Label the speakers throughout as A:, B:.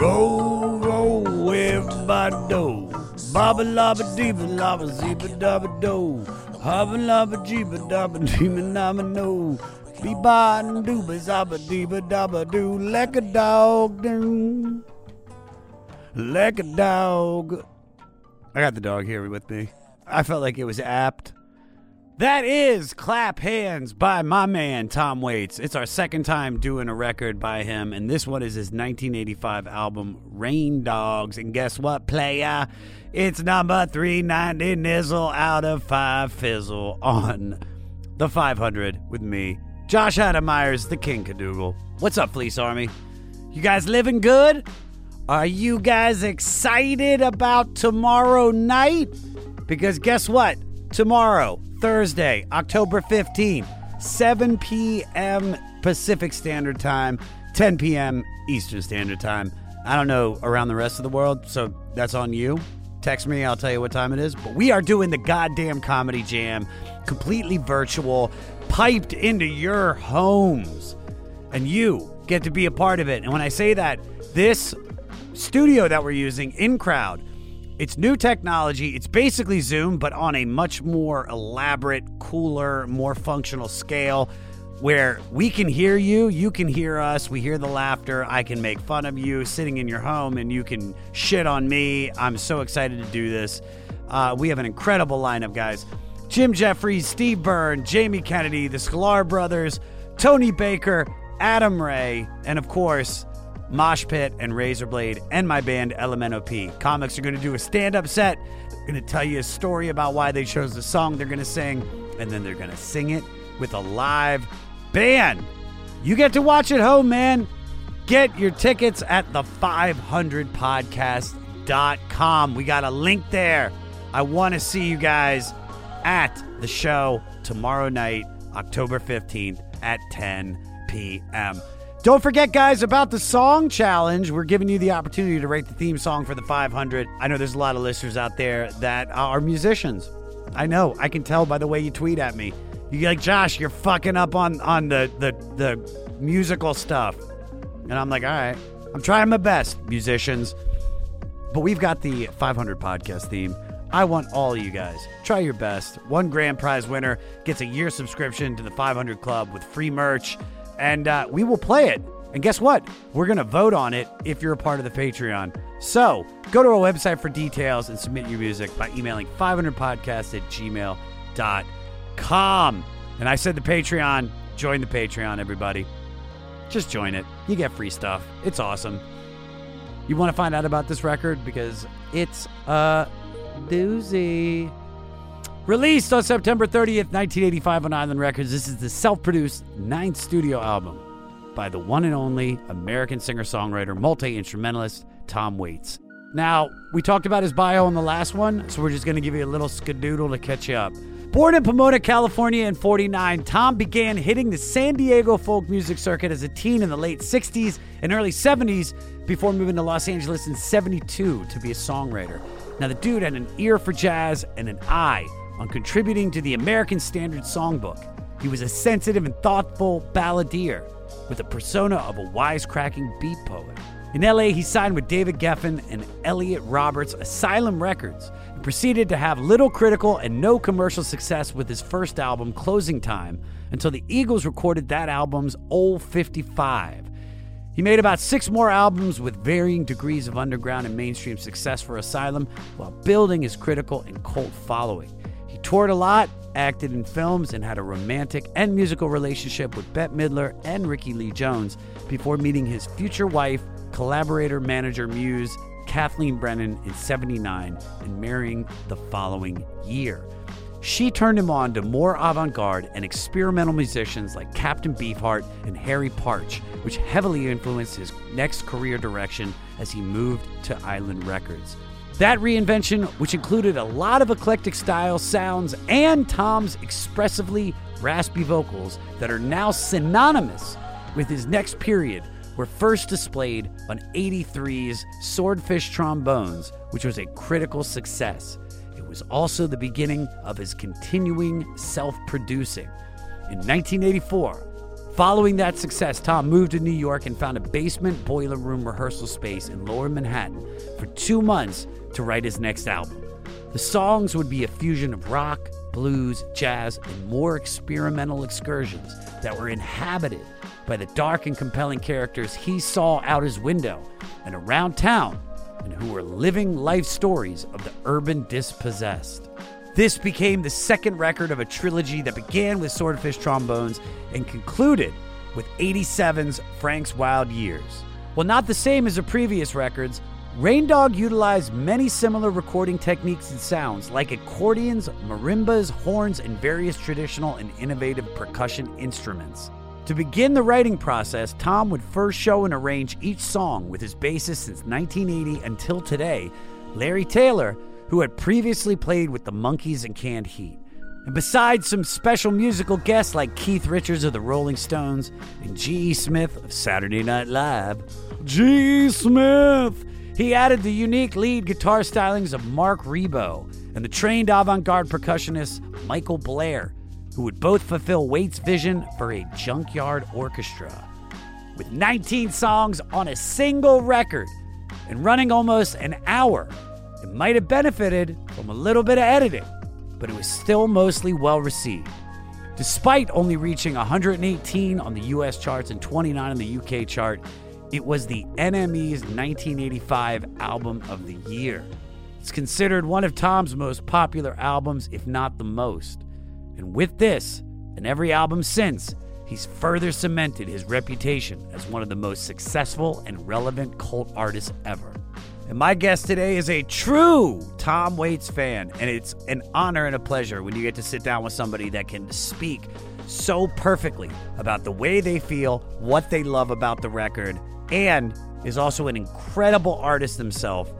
A: Roll, roll, everybody do. Baba laba diba laba ziba daba do. Haba laba jiba daba dima nama no. Be ba and dooba zaba diba daba do. Like a dog do. Like a dog. I got the dog here with me. I felt like it was apt. That is Clap Hands by my man Tom Waits. It's our second time doing a record by him, and this one is his 1985 album Rain Dogs. And guess what, playa? It's number 390 nizzle out of five fizzle on the 500 with me, Josh Adam Meyers, the King Cadoodle. What's up, Fleece Army? You guys living good? Are you guys excited about tomorrow night? Because guess what? Tomorrow, Thursday, October 15th, 7 p.m. Pacific Standard Time, 10 p.m. Eastern Standard Time. I don't know around the rest of the world, so that's on you. Text me, I'll tell you what time it is. But we are doing the goddamn comedy jam, completely virtual, piped into your homes. And you get to be a part of it. And when I say that, this studio that we're using, In Crowd, it's new technology. It's basically Zoom, but on a much more elaborate, cooler, more functional scale where we can hear you, you can hear us, we hear the laughter, I can make fun of you sitting in your home, and you can shit on me. I'm so excited to do this. Uh, we have an incredible lineup, guys. Jim Jefferies, Steve Byrne, Jamie Kennedy, the Sklar brothers, Tony Baker, Adam Ray, and of course, Mosh Pit and Razorblade, and my band Elemento P. Comics are going to do a stand up set. They're going to tell you a story about why they chose the song they're going to sing, and then they're going to sing it with a live band. You get to watch at home, man. Get your tickets at the500podcast.com. We got a link there. I want to see you guys at the show tomorrow night, October 15th at 10 p.m. Don't forget, guys, about the song challenge. We're giving you the opportunity to rate the theme song for the 500. I know there's a lot of listeners out there that are musicians. I know. I can tell by the way you tweet at me. You're like, Josh, you're fucking up on on the the the musical stuff, and I'm like, all right, I'm trying my best, musicians. But we've got the 500 podcast theme. I want all of you guys. Try your best. One grand prize winner gets a year subscription to the 500 Club with free merch, and uh, we will play it. And guess what? We're going to vote on it if you're a part of the Patreon. So go to our website for details and submit your music by emailing 500podcast at gmail.com. And I said the Patreon. Join the Patreon, everybody. Just join it. You get free stuff. It's awesome. You want to find out about this record because it's a doozy. Released on September 30th, 1985 on Island Records, this is the self produced ninth studio album by the one and only American singer songwriter, multi instrumentalist Tom Waits. Now, we talked about his bio on the last one, so we're just going to give you a little skadoodle to catch you up. Born in Pomona, California in 49, Tom began hitting the San Diego folk music circuit as a teen in the late 60s and early 70s before moving to Los Angeles in 72 to be a songwriter. Now, the dude had an ear for jazz and an eye on contributing to the American Standard Songbook. He was a sensitive and thoughtful balladeer with a persona of a wisecracking beat poet. In LA, he signed with David Geffen and Elliot Roberts' Asylum Records and proceeded to have little critical and no commercial success with his first album, Closing Time, until the Eagles recorded that album's Old 55. He made about six more albums with varying degrees of underground and mainstream success for Asylum while building his critical and cult following. Toured a lot, acted in films, and had a romantic and musical relationship with Bette Midler and Rickie Lee Jones before meeting his future wife, collaborator, manager, muse, Kathleen Brennan, in 79 and marrying the following year. She turned him on to more avant garde and experimental musicians like Captain Beefheart and Harry Partch, which heavily influenced his next career direction as he moved to Island Records. That reinvention, which included a lot of eclectic style sounds and Tom's expressively raspy vocals that are now synonymous with his next period, were first displayed on 83's Swordfish Trombones, which was a critical success. It was also the beginning of his continuing self producing. In 1984, following that success, Tom moved to New York and found a basement boiler room rehearsal space in lower Manhattan for two months to write his next album. The songs would be a fusion of rock, blues, jazz, and more experimental excursions that were inhabited by the dark and compelling characters he saw out his window and around town and who were living life stories of the urban dispossessed. This became the second record of a trilogy that began with Swordfish Trombones and concluded with 87's Frank's Wild Years. While not the same as the previous records, Rain Dog utilized many similar recording techniques and sounds, like accordions, marimbas, horns, and various traditional and innovative percussion instruments. To begin the writing process, Tom would first show and arrange each song with his bassist since 1980 until today, Larry Taylor, who had previously played with the Monkees and Canned Heat. And besides some special musical guests like Keith Richards of the Rolling Stones and G.E. Smith of Saturday Night Live, G. Smith, he added the unique lead guitar stylings of Marc Ribot and the trained avant garde percussionist Michael Blair, who would both fulfill Waits' vision for a junkyard orchestra. With 19 songs on a single record and running almost an hour, it might have benefited from a little bit of editing, but it was still mostly well received. Despite only reaching 118 on the US charts and 29 on the UK chart, it was the NME's 1985 Album of the Year. It's considered one of Tom's most popular albums, if not the most. And with this, and every album since, he's further cemented his reputation as one of the most successful and relevant cult artists ever. And my guest today is a true Tom Waits fan, and it's an honor and a pleasure when you get to sit down with somebody that can speak so perfectly about the way they feel, what they love about the record, and is also an incredible artist himself.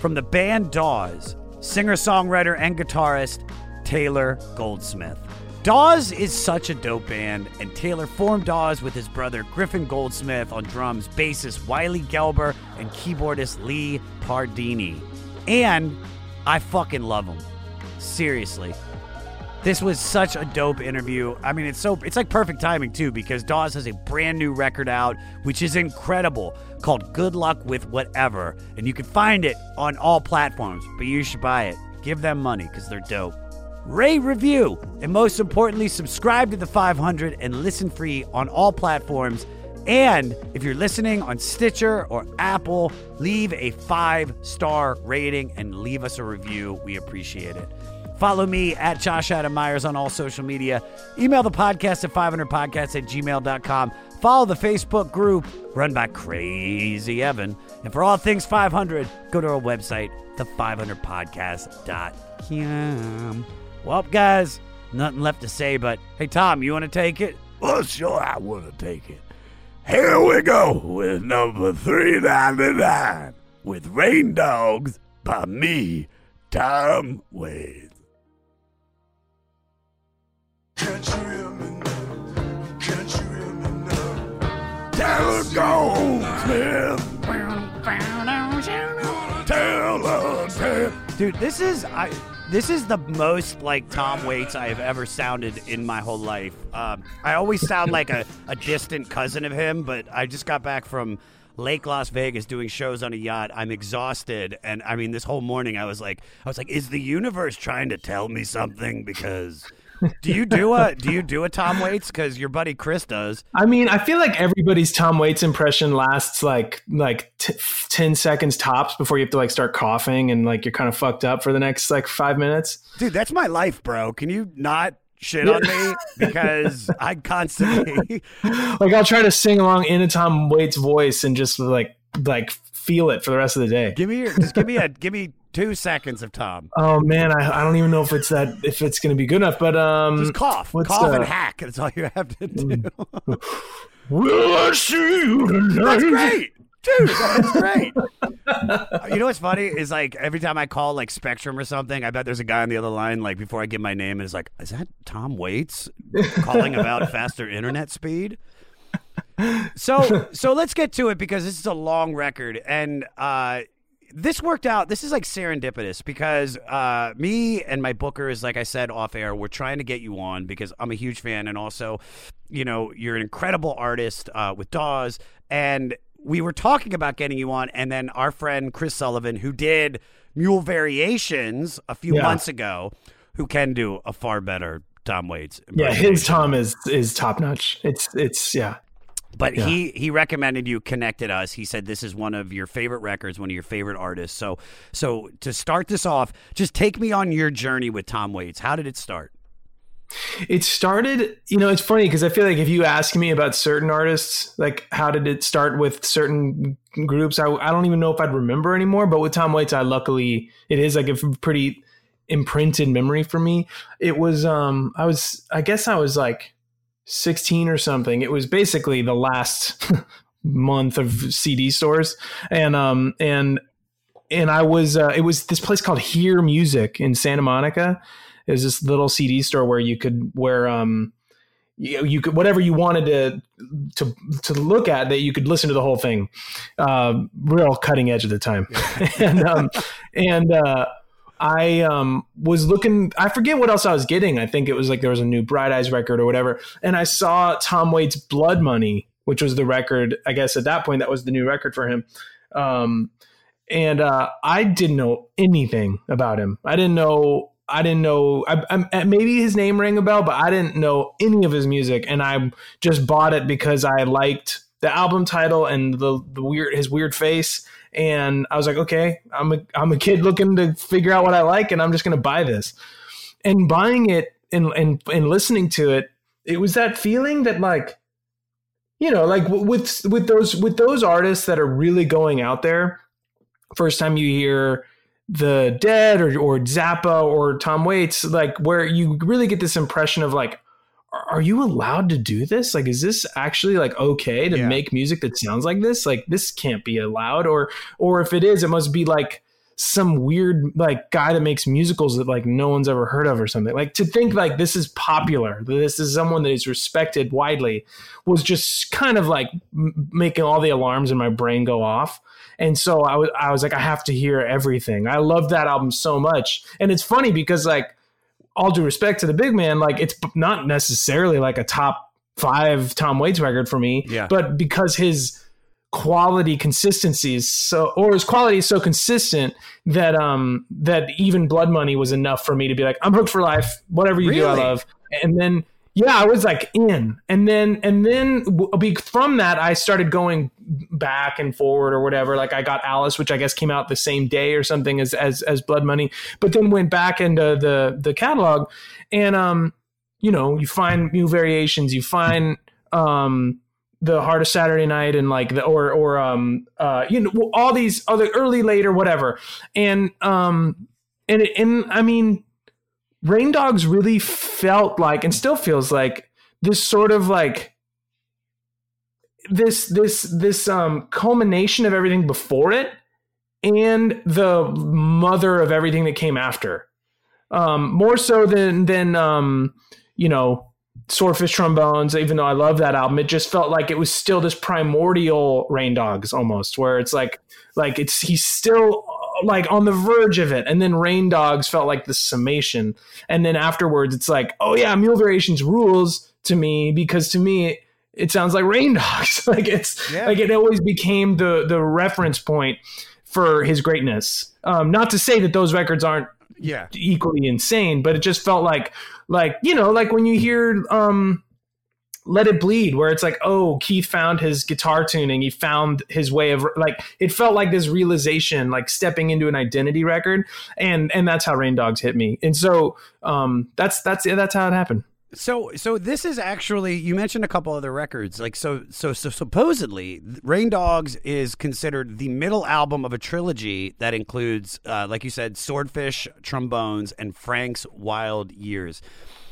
A: From the band Dawes, singer songwriter and guitarist Taylor Goldsmith. Dawes is such a dope band, and Taylor formed Dawes with his brother Griffin Goldsmith on drums, bassist Wiley Gelber, and keyboardist Lee Pardini. And I fucking love them. Seriously. This was such a dope interview. I mean, it's so it's like perfect timing too because Dawes has a brand new record out, which is incredible, called Good Luck with Whatever, and you can find it on all platforms. But you should buy it. Give them money because they're dope rate, review, and most importantly, subscribe to the 500 and listen free on all platforms. And if you're listening on Stitcher or Apple, leave a five star rating and leave us a review. We appreciate it. Follow me at Josh Adam Meyers on all social media. Email the podcast at 500podcasts at gmail.com. Follow the Facebook group run by Crazy Evan. And for all things 500, go to our website, the500podcast.com. Well, guys, nothing left to say, but hey, Tom, you want to take it?
B: Well, sure, I want to take it. Here we go with number 399 with Rain Dogs by me, Tom Waits.
C: Can't you hear me now? Can't you hear me now?
B: Taylor Goldsmith. Taylor, Taylor.
A: Dude, this is I this is the most like Tom Waits I have ever sounded in my whole life. Um, I always sound like a, a distant cousin of him, but I just got back from Lake Las Vegas doing shows on a yacht. I'm exhausted, and I mean, this whole morning I was like, I was like, is the universe trying to tell me something? Because do you do a do you do a Tom Waits? Because your buddy Chris does.
D: I mean, I feel like everybody's Tom Waits impression lasts like like t- ten seconds tops before you have to like start coughing and like you're kind of fucked up for the next like five minutes.
A: Dude, that's my life, bro. Can you not shit on me? Because I constantly
D: Like I'll try to sing along in a Tom Waits voice and just like like feel it for the rest of the day.
A: give me your just give me a give me two seconds of Tom.
D: Oh man, I, I don't even know if it's that if it's gonna be good enough, but um,
A: Just cough, cough and
D: uh,
A: hack. That's all you have to do.
D: Will I see you tonight?
A: That's great. Dude, that's great. you know what's funny is like every time I call like Spectrum or something, I bet there's a guy on the other line like before I give my name and is like, "Is that Tom Waits calling about faster internet speed?" So, so let's get to it because this is a long record and uh this worked out. This is like serendipitous because uh, me and my booker is like I said off air. We're trying to get you on because I'm a huge fan, and also, you know, you're an incredible artist uh, with Dawes, and we were talking about getting you on, and then our friend Chris Sullivan, who did Mule Variations a few
D: Yeah.
A: months ago, who can do a far better Tom Waits.
D: Yeah, his. Tom is is top notch. It's it's yeah.
A: But
D: Yeah.
A: he he recommended you, connected us. He said this is one of your favorite records, one of your favorite artists. So so to start this off, just take me on your journey with Tom Waits. How did it start?
D: It started, you know, it's funny because I feel like if you ask me about certain artists, like how did it start with certain groups, I, I don't even know if I'd remember anymore. But with Tom Waits, I luckily, it is like a pretty imprinted memory for me. It was, um, I was, I guess I was like 16 or something. It was basically the last month of CD stores. And, um, and, and I was, uh, it was this place called Hear Music in Santa Monica. It was this little CD store where you could where um you, you could whatever you wanted to to to look at that you could listen to the whole thing. Uh, real cutting edge at the time, and um and uh, I um was looking. I forget what else I was getting. I think it was like there was a new Bright Eyes record or whatever, and I saw Tom Waits' Blood Money, which was the record. I guess at that point that was the new record for him. Um, and uh, I didn't know anything about him. I didn't know. I didn't know. I, I, maybe his name rang a bell, but I didn't know any of his music, and I just bought it because I liked the album title and the the weird his weird face. And I was like, okay, I'm a I'm a kid looking to figure out what I like, and I'm just gonna buy this. And buying it and and and listening to it, it was that feeling that like you know like with with those with those artists that are really going out there first time you hear the dead or, or zappa or tom waits like where you really get this impression of like are you allowed to do this? Like is this actually like okay to
A: Yeah.
D: make music that sounds like this? Like this can't be allowed. Or or if it is it must be like some weird like guy that makes musicals that like no one's ever heard of or something. Like to think like this is popular this is someone that is respected widely was just kind of like m- making all the alarms in my brain go off. And so I was I was like I have to hear everything. I love that album so much. And it's funny because like all due respect to the big man like it's not necessarily like a top five Tom Waits record for me
A: Yeah.
D: but because his quality consistency is so or his quality is so consistent that um that even blood money was enough for me to be like i'm hooked for life. Whatever you do i love. And then yeah i was like in. And then and then from that i started going back and forward or whatever. Like i got alice which i guess came out the same day or something as as as blood money but then went back into the the catalog. And um you know you find new variations. You find um the heart of Saturday night and like the or or um uh you know all these other early later whatever. And um and and I mean Rain Dogs really felt like and still feels like this sort of like this this this um culmination of everything before it and the mother of everything that came after. Um more so than than um you know Swordfish Trombones, even though I love that album, it just felt like it was still this primordial Rain Dogs almost, where it's like like it's he's still like on the verge of it, and then Rain Dogs felt like the summation, and then afterwards it's like, oh yeah, Mule Variations rules to me because to me it sounds like Rain Dogs. like it's like it always became the the reference point for his greatness. Um, not to say that those records aren't
A: Yeah.
D: equally insane, but it just felt like like you know like when you hear um let it bleed where it's like oh keith found his guitar tuning. He found his way of like it felt like this realization like stepping into an identity record. And and that's how rain dogs hit me. And so um that's that's that's how it happened.
A: So so this is actually you mentioned a couple other records. Like so so so supposedly Rain Dogs is considered the middle album of a trilogy that includes uh, like you said Swordfish Trombones and Frank's Wild Years.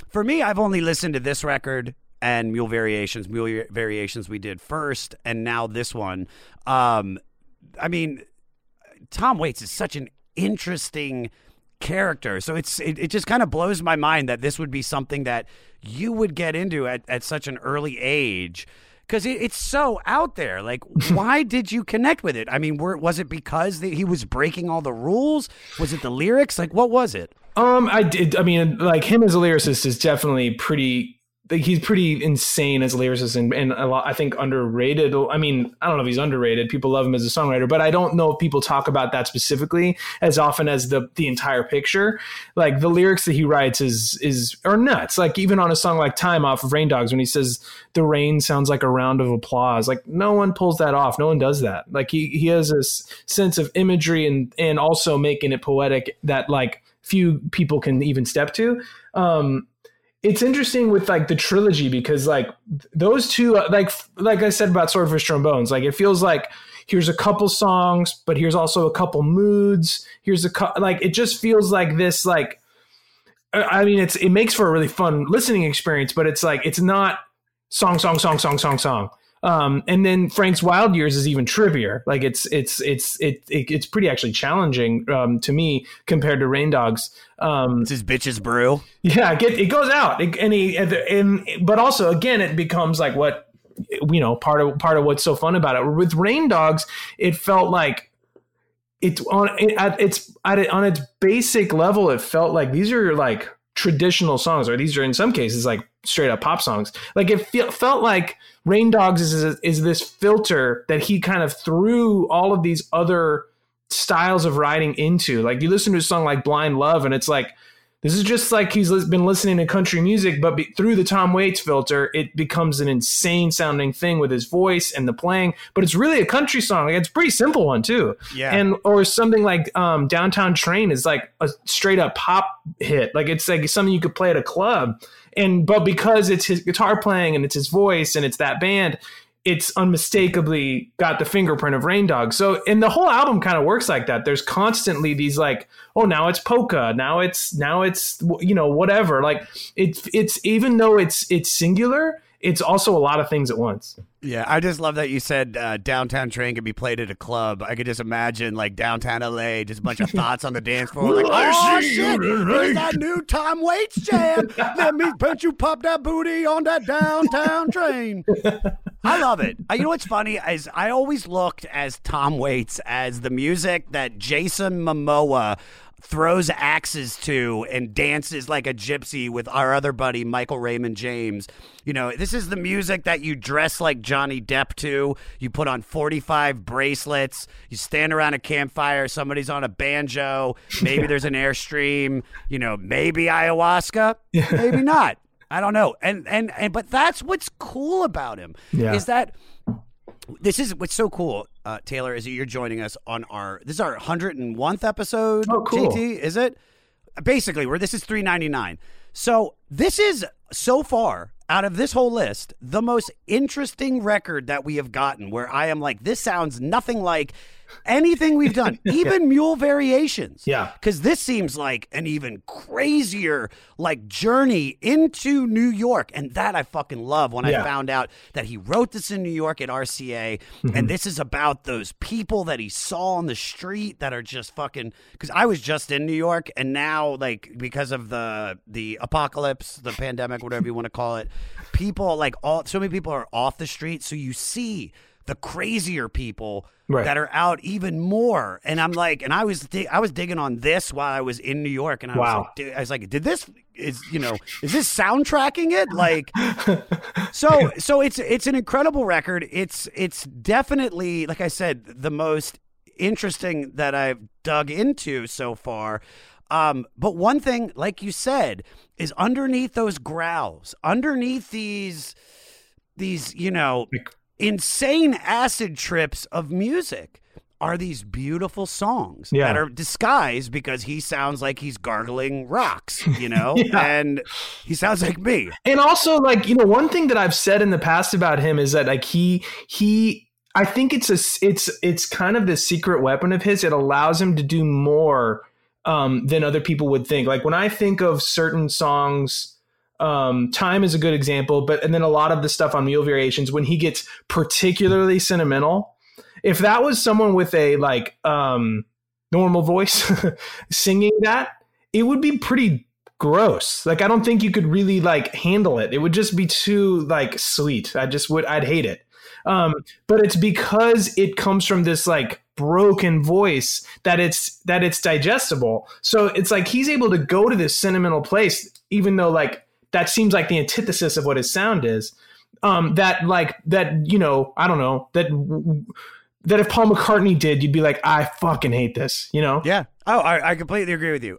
A: For me, I've only listened to this record and Mule Variations. Mule Variations we did first, and now this one. Um, I mean, Tom Waits is such an interesting character. So it's it, it just kind of blows my mind that this would be something that you would get into at, at such an early age. Because it, it's so out there. Like, why did you connect with it? I mean, were, was it because the, he was breaking all the rules? Was it the lyrics? Like, what was it?
D: Um, I did. I mean, like him as a lyricist is definitely pretty. He's pretty insane as a lyricist and, and a lot. I think underrated. I mean, I don't know if he's underrated. People love him as a songwriter, but I don't know if people talk about that specifically as often as the the entire picture. Like the lyrics that he writes is is are nuts. Like even on a song like "Time" off of Rain Dogs, when he says the rain sounds like a round of applause. Like no one pulls that off. No one does that. Like he he has this sense of imagery and and also making it poetic that like few people can even step to. Um, it's interesting with like the trilogy because like those two, uh, like like I said about Swordfish Trombones, like it feels like here's a couple songs, but here's also a couple moods. Here's a cou- like it just feels like this like. uh, I mean, it's it makes for a really fun listening experience, but it's like it's not song, song, song, song, song, song. Um, and then Frank's Wild Years is even trippier. Like it's it's it's it, it it's pretty actually challenging um, to me compared to Rain Dogs. Um,
A: It's his bitches brew.
D: yeah, get it goes out, It- and he and, and but also again it becomes like what you know part of part of what's so fun about it. With Rain Dogs, it felt like it's on it, at its at it, on its basic level. It felt like these are like traditional songs, or these are in some cases like straight up pop songs. Like it fe- felt like Rain Dogs is is this filter that he kind of threw all of these other styles of writing into. Like you listen to a song like Blind Love, and it's like this is just like he's been listening to country music, but be, through the Tom Waits filter, it becomes an insane sounding thing with his voice and the playing. But it's really a country song. Like, it's a pretty simple one too.
A: Yeah.
D: And or something like um, Downtown Train is like a straight up pop hit. Like it's like something you could play at a club. And but because it's his guitar playing and it's his voice and it's that band, it's unmistakably got the fingerprint of Rain Dog. So, and the whole album kind of works like that. There's constantly these like, oh, now it's polka, now it's now it's you know whatever. Like it's it's even though it's it's singular, it's also a lot of things at once.
A: Yeah, I just love that you said uh, downtown train could be played at a club. I could just imagine like downtown LA, just a bunch of thoughts on the dance floor. Like, oh shit,
E: you
A: here's that new Tom Waits jam. Let me bet you pop that booty on that downtown train. I love it. Uh, you know what's funny is I always looked as Tom Waits as the music that Jason Momoa throws axes to and dances like a gypsy with our other buddy Michael Raymond James. You know, this is the music that you dress like Johnny Depp to. You put on 45 bracelets, you stand around a campfire, somebody's on a banjo, maybe there's an airstream, you know, maybe ayahuasca, maybe not. I don't know. And and and but that's what's cool about him
D: Yeah.
A: is that this is what's so cool, uh, Taylor, is you're joining us on our this is our 101th episode.
D: Oh, cool.
A: JT, is it? Basically, where this is 399. So this is so far out of this whole list the most interesting record that we have gotten. Where I am like, this sounds nothing like anything we've done, even Mule Variations.
D: Yeah.
A: Because this seems like an even crazier like journey into New York. And that I fucking love when
D: Yeah.
A: I found out that he wrote this in New York at RCA.
D: Mm-hmm.
A: And this is about those people that he saw on the street that are just fucking because I was just in New York and now like because of the the apocalypse, the pandemic, whatever you want to call it, people like all so many people are off the street. So you see the crazier people
D: Right.
A: that are out even more. And I'm like, and I was dig- I was digging on this while I was in New York, and I was like, dude, I was like, did this is you know is this soundtracking it like so so it's it's an incredible record it's it's definitely like i said the most interesting that i've dug into so far um but one thing like you said is underneath those growls underneath these these you know insane acid trips of music are these beautiful songs
D: Yeah.
A: that are disguised because he sounds like he's gargling rocks, you know,
D: Yeah.
A: and he sounds like me.
D: and also like you know one thing that i've said in the past about him is that like he he i think it's a it's it's kind of the secret weapon of his it allows him to do more um than other people would think like when i think of certain songs um time is a good example but and then a lot of the stuff on mule variations when he gets particularly sentimental if that was someone with a like um normal voice singing that it would be pretty gross. Like I don't think you could really like handle it. It would just be too like sweet. I just would I'd hate it. Um but it's because it comes from this like broken voice that it's that it's digestible. So it's like he's able to go to this sentimental place even though like that seems like the antithesis of what his sound is. Um that like that you know, I don't know, that that if Paul McCartney did, you'd be like, I fucking hate this, you know?
A: Yeah. Oh, I, I completely agree with you.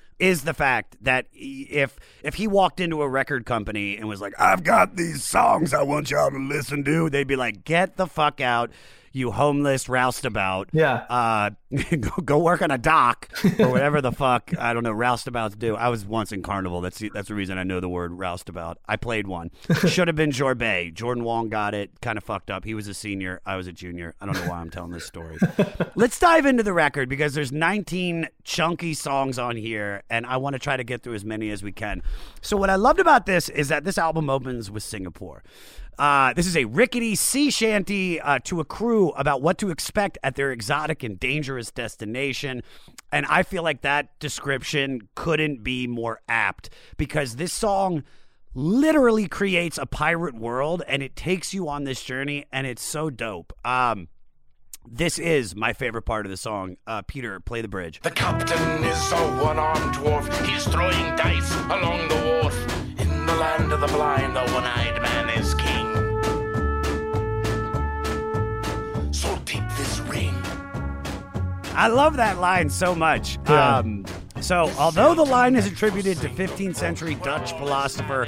A: is the fact that if if he walked into a record company and was like, "I've got these songs I want y'all to listen to," they'd be like, "Get the fuck out." You homeless roustabout.
D: Yeah.
A: Uh, go, go work on a dock or whatever the fuck I don't know roustabouts do. I was once in Carnival. That's the, that's the reason I know the word roustabout. I played one. Should have been Jorbet. Jordan Wong got it. Kind of fucked up. He was a senior. I was a junior. I don't know why I'm telling this story. Let's dive into the record because there's 19 chunky songs on here, and I want to try to get through as many as we can. So what I loved about this is that this album opens with Singapore. Uh, this is a rickety sea shanty uh, to a crew about what to expect at their exotic and dangerous destination. And I feel like that description couldn't be more apt because this song literally creates a pirate world and it takes you on this journey, and it's so dope. Um, this is my favorite part of the song. Uh, Peter, play the bridge.
F: The captain is a one-armed dwarf. He's throwing dice along the wharf. In the land of the blind, the one-eyed man is king. So take this ring.
A: I love that line so much.
D: Yeah.
A: Um, so, although the line is attributed to 15th century Dutch philosopher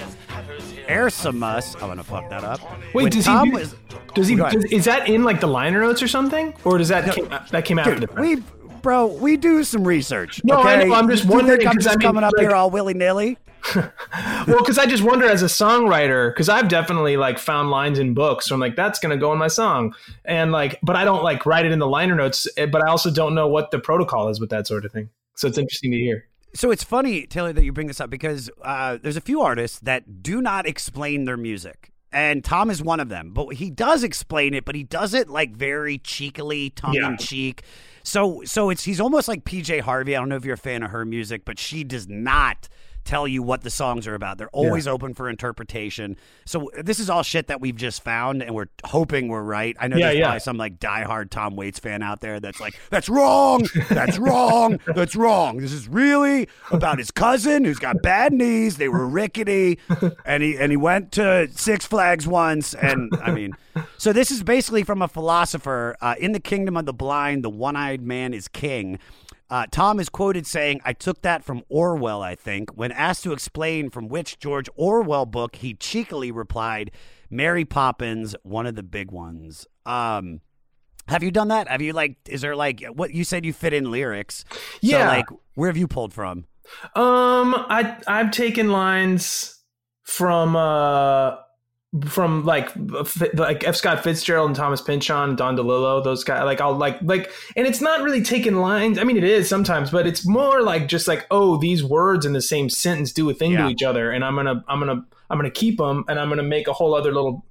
A: Erasmus, I'm gonna fuck that up.
D: Wait, does
A: Tom
D: he?
A: was-
D: does he?
A: Go ahead.
D: Does, is that in like the liner notes or something, or does that came, that came after
A: Dude,
D: the?
A: we, bro, we do some research.
D: No, I
A: okay?
D: know, I'm just wondering,
A: I'm
D: 'cause
A: just
D: I mean,
A: coming up
D: like-
A: here all willy nilly.
D: well, because I just wonder as a songwriter, because I've definitely like found lines in books. So I'm like, that's gonna go in my song, and like, but I don't like write it in the liner notes. eh, But I also don't know what the protocol is with that sort of thing. So it's interesting to hear.
A: So it's funny, Taylor, that you bring this up because uh, there's a few artists that do not explain their music. And Tom is one of them, but he does explain it, but he does it like very cheekily, tongue in cheek. So, so it's he's almost like PJ Harvey. I don't know if you're a fan of her music, but she does not tell you what the songs are about. They're always open for interpretation. So this is all shit that we've just found, and we're hoping we're right. I know
D: Yeah,
A: there's
D: yeah.
A: probably some like diehard Tom Waits fan out there that's like, "That's wrong. That's wrong. That's wrong. This is really about his cousin who's got bad knees. They were rickety, and he and he went to Six Flags once. And I mean, so this is basically from a philosopher uh, in the kingdom of the blind. The one-eyed man is king. Uh, Tom is quoted saying, I took that from Orwell, I think. When asked to explain from which George Orwell book, he cheekily replied, Mary Poppins, one of the big ones. Um, have you done that? Have you like, is there like, what you said you fit in lyrics?
D: Yeah.
A: So, like, where have you pulled from?
D: Um, I I've taken lines from uh from like f- like F. Scott Fitzgerald and Thomas Pynchon, Don DeLillo, those guys. Like I'll like like, and it's not really taking lines. I mean, it is sometimes, but it's more like just like oh, these words in the same sentence do a thing
A: Yeah.
D: to each other, and I'm gonna I'm gonna I'm gonna keep them, and I'm gonna make a whole other little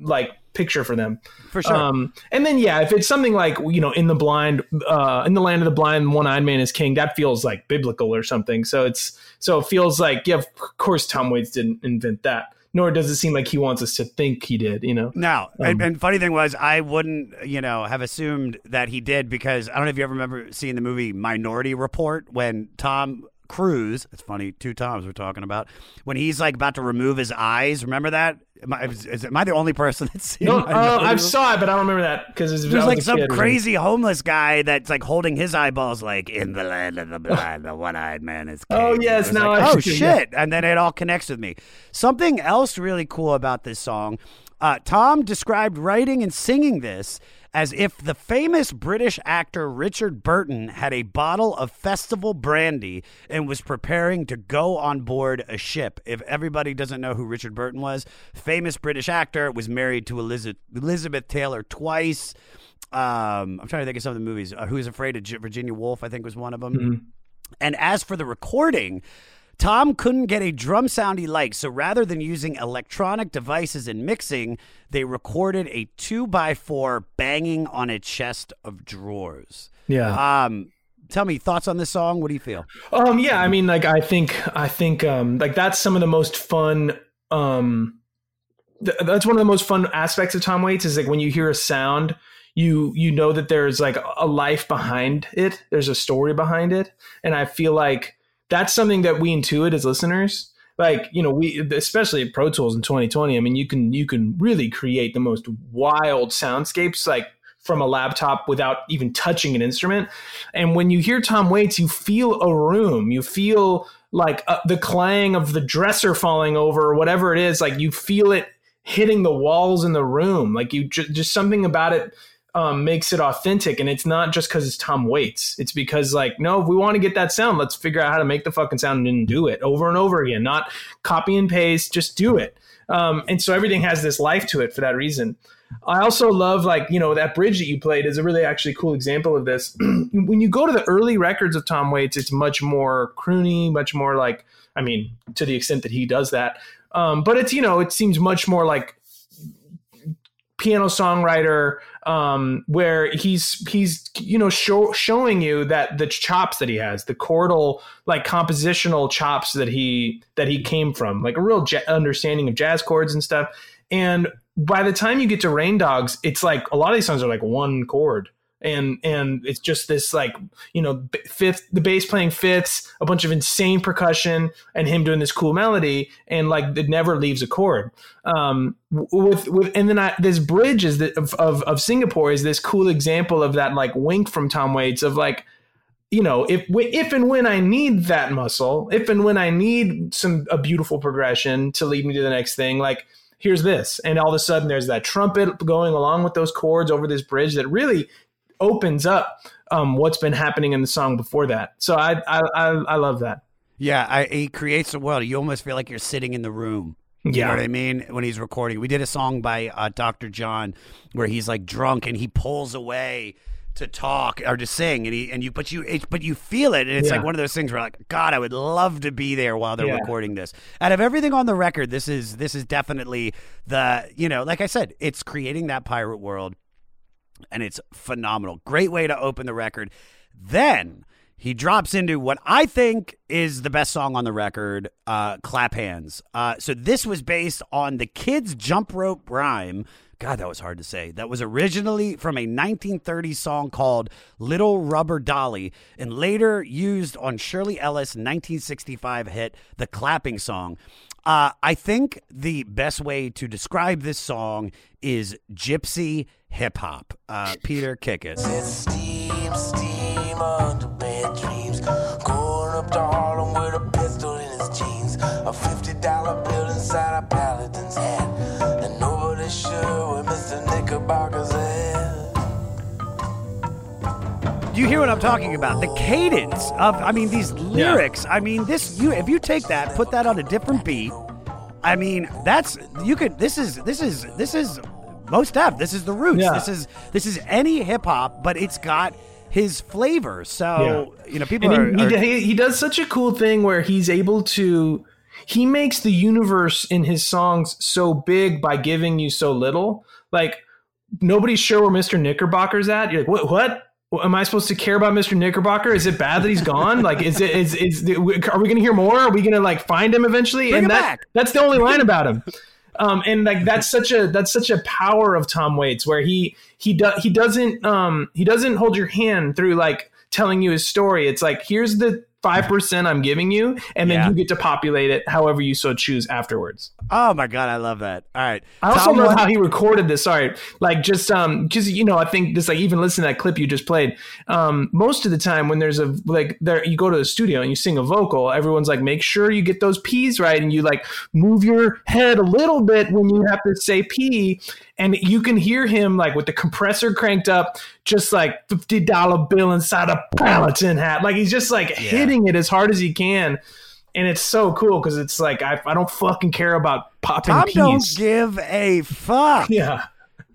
D: like picture for them
A: For sure.
D: um and then yeah if it's something like you know in the blind uh in the land of the blind one-eyed man is king that feels like biblical or something so it's so it feels like yeah of course tom waits didn't invent that nor does it seem like he wants us to think he did you know?
A: Now,
D: Um,
A: and, and funny thing was, I wouldn't, you know, have assumed that he did because I don't know if you ever remember seeing the movie Minority Report when Tom Cruise. It's funny, two Toms we're talking about when he's like about to remove his eyes. Remember that? Am I, is, is- am I the only person that's seen?
D: no, uh, I saw it, but I don't remember that because
A: There's like some crazy homeless guy that's like holding his eyeballs, like in the land of the blind, the one-eyed man is. King.
D: Oh, yes, now
A: like,
D: I
A: oh
D: see, yeah.
A: shit, and then it all connects with me. Something else really cool about this song. Uh, Tom described writing and singing this as if the famous British actor Richard Burton had a bottle of festival brandy and was preparing to go on board a ship. If everybody doesn't know who Richard Burton was, famous British actor, was married to Elizabeth, Elizabeth Taylor twice. Um, I'm trying to think of some of the movies. Uh, Who's Afraid of Virginia Woolf? I think was one of them.
D: Mm-hmm.
A: And as for the recording, Tom couldn't get a drum sound he liked, so rather than using electronic devices and mixing, they recorded a two by four banging on a chest of drawers.
D: Yeah.
A: Um, tell me thoughts on this song. What do you feel?
D: Um, yeah, I mean, like, I think, I think, um, like that's some of the most fun, um, th- that's one of the most fun aspects of Tom Waits is like when you hear a sound, you, you know that there's like a life behind it. There's a story behind it. And I feel like that's something that we intuit as listeners. Like, you know, we, especially Pro Tools in 2020, I mean, you can, you can really create the most wild soundscapes, like, from a laptop without even touching an instrument. And when you hear Tom Waits, you feel a room. You feel like uh, the clang of the dresser falling over or whatever it is. Like you feel it hitting the walls in the room. Like you ju- just something about it um, makes it authentic. And it's not just because it's Tom Waits. It's because like, no, if we want to get that sound, let's figure out how to make the fucking sound and do it over and over again. Not copy and paste, just do it. Um, and so everything has this life to it for that reason. I also love like you know that bridge that you played is a really actually cool example of this. when you go to the early records of Tom Waits, it's much more croony, much more like I mean to the extent that he does that. Um, but it's you know it seems much more like piano songwriter um, where he's he's you know show, showing you that the chops that he has the chordal like compositional chops that he that he came from like a real ja- understanding of jazz chords and stuff. And by the time you get to rain dogs it's like a lot of these songs are like one chord and and it's just this like you know fifth the bass playing fifths a bunch of insane percussion and him doing this cool melody and like it never leaves a chord. Um with with and then I, this bridge is the, of, of of singapore is this cool example of that like wink from tom waits of like you know if if and when i need that muscle if and when i need some a beautiful progression to lead me to the next thing like here's this. And all of a sudden there's that trumpet going along with those chords over this bridge that really opens up um, what's been happening in the song before that. So I I I, I love that.
A: Yeah, I, he creates a world. You almost feel like you're sitting in the room. You
D: Yeah.
A: know what I mean? When he's recording. We did a song by uh, Dr. John where he's like drunk and he pulls away to talk or to sing, and he and you, but you, it, but you feel it, and it's
D: Yeah.
A: like one of those things where like, God, I would love to be there while they're
D: Yeah.
A: recording this. Out of everything on the record, this is this is definitely the you know, like I said, it's creating that pirate world, and it's phenomenal. Great way to open the record. Then he drops into what I think is the best song on the record, uh, "Clap Hands." Uh, so this was based on the kids' jump rope rhyme. God, that was hard to say. That was originally from a 1930s song called "Little Rubber Dolly," and later used on Shirley Ellis' 1965 hit "The Clapping Song." Uh, I think the best way to describe this song is gypsy hip hop. Uh, Peter, kick it.
G: Steam, steam under dreams. Going up to Harlem with a pistol in his jeans. A fifty dollar bill inside a paladin's hat. And sure where Mr. Knickerbocker's
A: you hear what I'm talking about? The cadence of, I mean, these lyrics. I mean, this. You, if you take that, put that on a different beat. I mean, that's you could. This is this is this is Mos Def. This is the roots.
D: Yeah.
A: This is this is any hip hop, but it's got his flavor. So you know, people are.
D: he,
A: are-
D: he, he does such a cool thing where he's able to he makes the universe in his songs so big by giving you so little like nobody's sure where mr knickerbocker's at you're like what what Am I supposed to care about Mr. Knickerbocker? Is it bad that he's gone? Like, is it is is are we going to hear more? Are we going to like find him eventually?
A: Bring
D: and
A: him
D: that
A: back.
D: that's the only line about him. Um, and like that's such a that's such a power of Tom Waits where he he does he doesn't um he doesn't hold your hand through like telling you his story. It's like here's the five percent I'm giving you, and then
A: Yeah.
D: you get to populate it however you so choose afterwards.
A: oh my god, I love that. All right,
D: I also
A: Tom
D: love how he recorded this. Sorry, like just um, because you know, I think this like even listen to that clip you just played. Um, most of the time when there's a like there, you go to the studio and you sing a vocal, everyone's like, make sure you get those P's right, and you like move your head a little bit when you have to say P, and you can hear him like with the compressor cranked up, just like fifty dollar bill inside a Paladin hat, like he's just like hitting it as hard as he can. And it's so cool because it's like I, I don't fucking care about popping
A: Tom
D: peas.
A: don't give a fuck.
D: Yeah.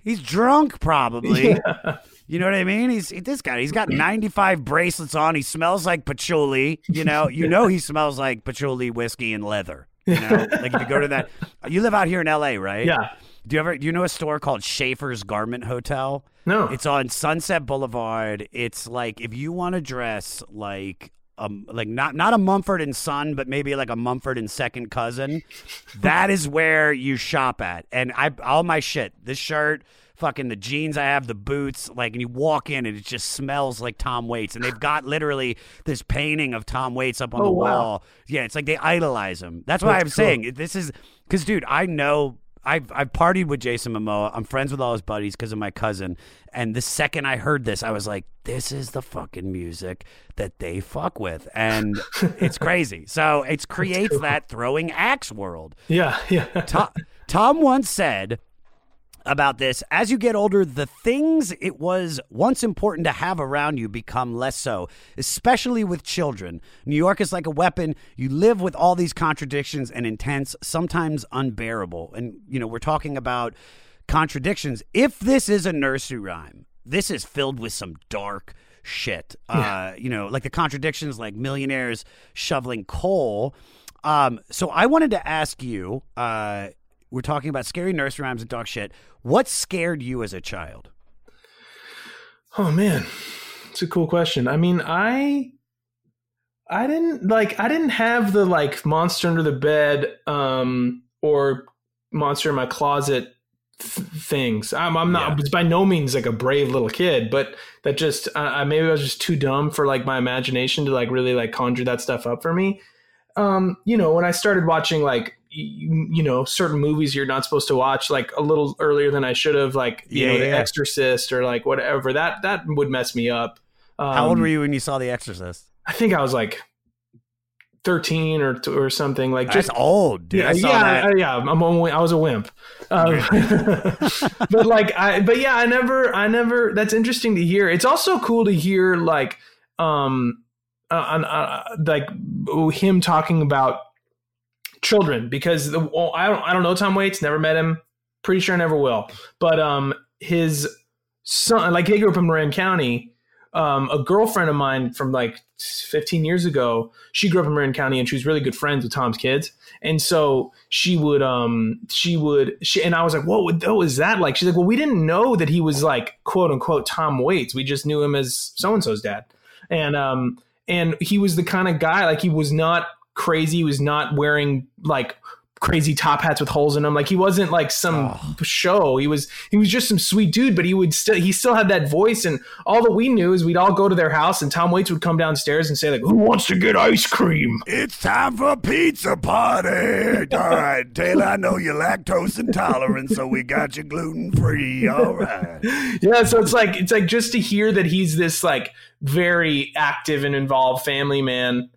A: He's drunk, probably.
D: Yeah.
A: You know what I mean? He's this guy. He's got 95 bracelets on. He smells like patchouli. You know, you know he smells like patchouli whiskey and leather. You know, like if you go to that, you live out here in L.A., right?
D: Yeah.
A: Do you ever do you know a store called Schaefer's Garment Hotel?
D: No.
A: It's on Sunset Boulevard. It's like if you want to dress like um like not not a Mumford and Son, but maybe like a Mumford and second cousin. that is where you shop at. And I all my shit, this shirt, fucking the jeans I have, the boots, like and you walk in and it just smells like Tom Waits. And they've got literally this painting of Tom Waits up on
D: Oh,
A: the
D: wow.
A: wall. Yeah, it's like they idolize him. That's why
D: That's
A: I'm
D: cool.
A: saying this is because, dude, I know I've I've partied with Jason Momoa. I'm friends with all his buddies because of my cousin. And the second I heard this, I was like, "This is the fucking music that they fuck with," and it's crazy. So it creates that throwing axe world.
D: Yeah, yeah.
A: Tom, Tom once said about this as you get older, the things it was once important to have around you become less so, especially with children. New York is like a weapon. You live with all these contradictions and intense, sometimes unbearable. And, you know, we're talking about contradictions. If this is a nursery rhyme, this is filled with some dark shit. Uh, you know, like the contradictions like millionaires shoveling coal. Um, so I wanted to ask you, uh, we're talking about scary nursery rhymes and dog shit. What scared you as a child?
D: Oh man, it's a cool question. I mean, I I didn't like I didn't have the like monster under the bed um or monster in my closet th- things. I'm, I'm not I was by no means like a brave little kid, but that just I I maybe I was just too dumb for like my imagination to like really like conjure that stuff up for me. Um, you know, when I started watching like you, you know certain movies you're not supposed to watch like a little earlier than I should have, like you
A: Yeah,
D: know, The. Exorcist or like whatever. That that would mess me up. Um,
A: How old were you when you saw The Exorcist?
D: I think I was like thirteen or or something. Like
A: That's
D: just
A: old, dude.
D: Yeah,
A: I saw
D: yeah,
A: that.
D: I- yeah. I'm only, I was a wimp. Um, but like I, but yeah, I never, I never. That's interesting to hear. It's also cool to hear like, um, uh, uh, uh, like him talking about children because the well, I don't I don't know Tom Waits, never met him, pretty sure I never will. But um his son, like he grew up in Marin County. Um, a girlfriend of mine from like 15 years ago, she grew up in Marin County and she was really good friends with Tom's kids. And so she would, um, she would, she, and I was like, what would, was that like? She's like, well, we didn't know that he was like, quote unquote, Tom Waits. We just knew him as so-and-so's dad. And, um, and he was the kind of guy, like he was not crazy. He was not wearing like crazy top hats with holes in them. Like he wasn't like some ah. show. He was he was just some sweet dude, but he would still he still had that voice. And all that we knew is we'd all go to their house, and Tom Waits would come downstairs and say like, "Who wants to get ice cream?"
B: It's time for a pizza party. All right, Taylor, I know you're lactose intolerant, so we got you gluten free. All right.
D: yeah, so it's like it's like just to hear that he's this like very active and involved family man.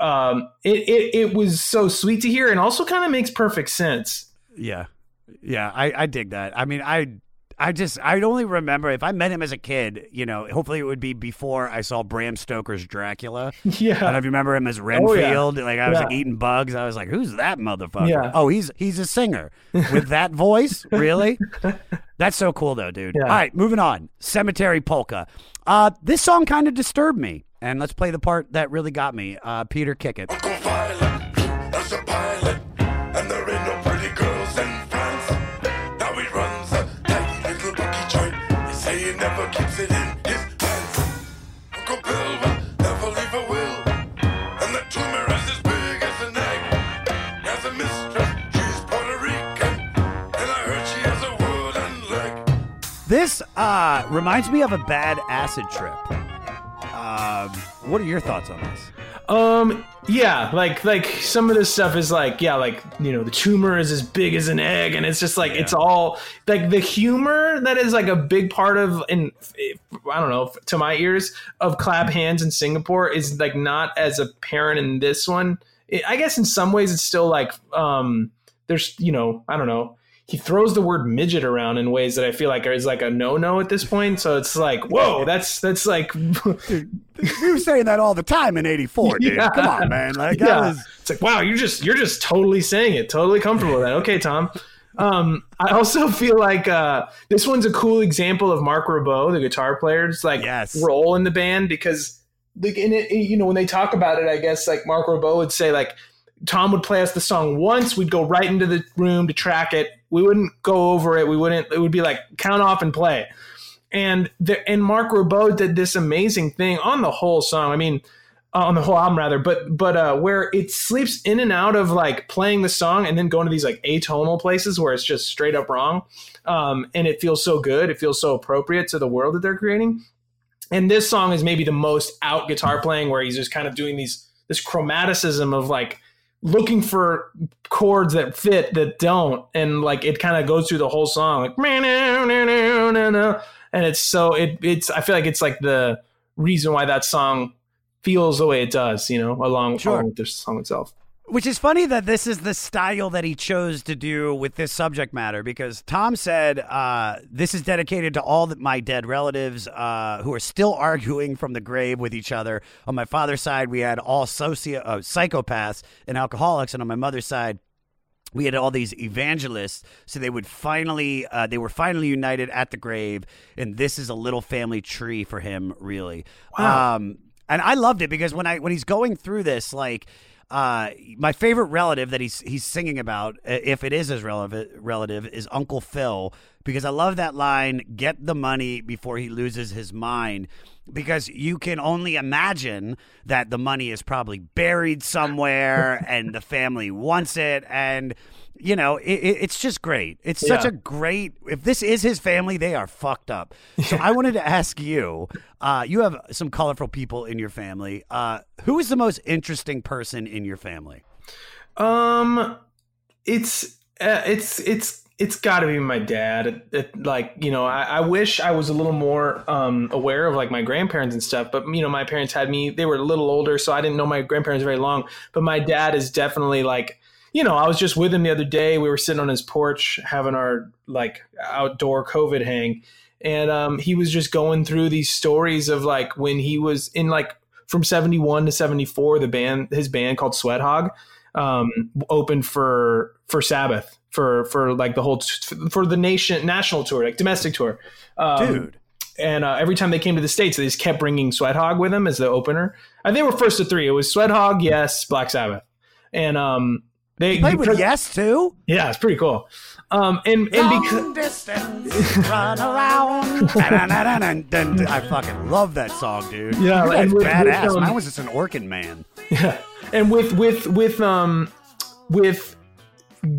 D: Um, it, it it was so sweet to hear, and also kind of makes perfect sense.
A: Yeah, yeah, I, I dig that. I mean, I I just I only remember if I met him as a kid, you know, hopefully it would be before I saw Bram Stoker's Dracula.
D: Yeah,
A: I if you remember him as
D: Oh,
A: Renfield.
D: yeah.
A: Like I was
D: Yeah.
A: like eating bugs. I was like, who's that motherfucker?
D: Yeah.
A: Oh, he's he's a singer with that voice. Really? That's so cool though, dude. All right, moving on. Cemetery Polka. Uh, this song kind of disturbed me, and let's play the part that really got me. Uh, Peter, kick it.
H: As a pilot, and there ain't no pretty girls in France. Now he runs a tight little bucky joint. They say he never keeps it in his pants. Uncle Bill will never leave a will, and the tumor is as big as an egg. He has a mistress, she's Puerto Rican, and I heard she has a wooden leg.
A: This uh, reminds me of a bad acid trip. Um, what are your thoughts on this?
D: Um, yeah, like like some of this stuff is like, yeah, like you know, the tumor is as big as an egg, and it's just like it's all like the humor that is like a big part of, and I don't know, to my ears of clap hands in Singapore is like not as apparent in this one. It, I guess in some ways it's still like, um, there's you know, I don't know. He throws the word midget around in ways that I feel like is like a no no at this point. So it's like, whoa, that's that's like
A: We were saying that all the time in '84, dude.
D: Yeah.
A: Come on, man. Like
D: yeah.
A: was
D: it's like wow you're just you're just totally saying it totally comfortable with that okay tom um i also feel like uh this one's a cool example of Marc Ribot, the guitar player's like role in the band because like in it you know when they talk about it i guess like Marc Ribot would say like tom would play us the song once we'd go right into the room to track it we wouldn't go over it we wouldn't it would be like count off and play and the, and Marc Ribot did this amazing thing on the whole song. I mean, on the whole album rather, but but uh, where it sleeps in and out of like playing the song and then going to these like atonal places where it's just straight up wrong, um, and it feels so good. It feels so appropriate to the world that they're creating. And this song is maybe the most out guitar playing where he's just kind of doing these this chromaticism of like looking for chords that fit that don't and like it kind of goes through the whole song like and it's so it it's I feel like it's like the reason why that song feels the way it does, you know, along,
A: Sure.
D: along with the song itself.
A: Which is funny that this is the style that he chose to do with this subject matter because Tom said uh, this is dedicated to all that my dead relatives uh, who are still arguing from the grave with each other. On my father's side, we had all socio- uh, psychopaths and alcoholics, and on my mother's side, we had all these evangelists so they would finally uh, they were finally united at the grave and this is a little family tree for him really
D: Wow.
A: um, and i loved it because when i when he's going through this like uh, my favorite relative that he's he's singing about, uh, if it is his relative, relative, is Uncle Phil because I love that line. Get the money before he loses his mind, because you can only imagine that the money is probably buried somewhere and the family wants it, and you know it, it- it's just great. It's such
D: Yeah.
A: a great. If this is his family, they are fucked up. So I wanted to ask you. Uh, you have some colorful people in your family. Uh, who is the most interesting person in your family?
D: Um, it's uh, it's it's it's got to be my dad. It, it- like you know, I, I wish I was a little more um, aware of like my grandparents and stuff. But you know, my parents had me; they were a little older, so I didn't know my grandparents very long. But my dad is definitely like. You know, I was just with him the other day. We were sitting on his porch having our like outdoor COVID hang, and um, he was just going through these stories of like when he was in like from 71 to 74 the band his band called Sweathog um, opened for for Sabbath for for like the whole for the nation national tour, like domestic tour, um,
A: Dude.
D: And uh, every time they came to the states, they just kept bringing Sweathog with them as the opener. And they were first to three. It was Sweathog, Yes, Black Sabbath, and um, they
A: You played with Yes too.
D: Yeah, it's pretty cool. Um, and and because
A: distance, run around. I fucking love that song, dude.
D: Yeah,
A: That's
D: and with- with,
A: badass.
D: um,
A: Mine was just an Orkin man.
D: Yeah, and with with with um with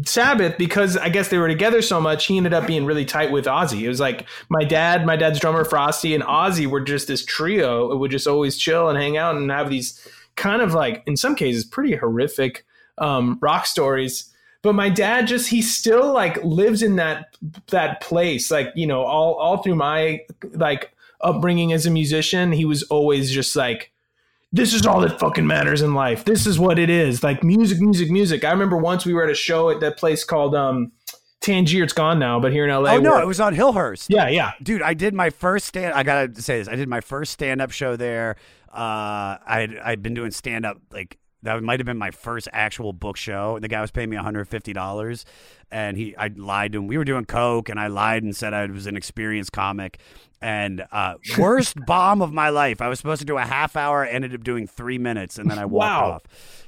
D: Sabbath because I guess they were together so much, he ended up being really tight with Ozzy. It was like my dad, my dad's drummer Frosty, and Ozzy were just this trio. It would just always chill and hang out and have these kind of like in some cases pretty horrific um, rock stories. But my dad just he still like lives in that that place. Like you know all all through my like upbringing as a musician, he was always just like this is all that fucking matters in life. This is what it is. Like music, music, music. I remember once we were at a show at that place called um Tangier. It's gone now, but here in LA.
A: Oh no, it was on Hillhurst.
D: Yeah, yeah.
A: Dude, I did my first stand. I gotta say this. I did my first stand up show there. Uh, I'd I'd been doing stand up like that might have been my first actual book show. The guy was paying me one hundred fifty dollars, and he I lied to him. We were doing coke, and I lied and said I was an experienced comic. And uh, worst bomb of my life. I was supposed to do a half hour, ended up doing three minutes, and then I walked
D: Wow.
A: off.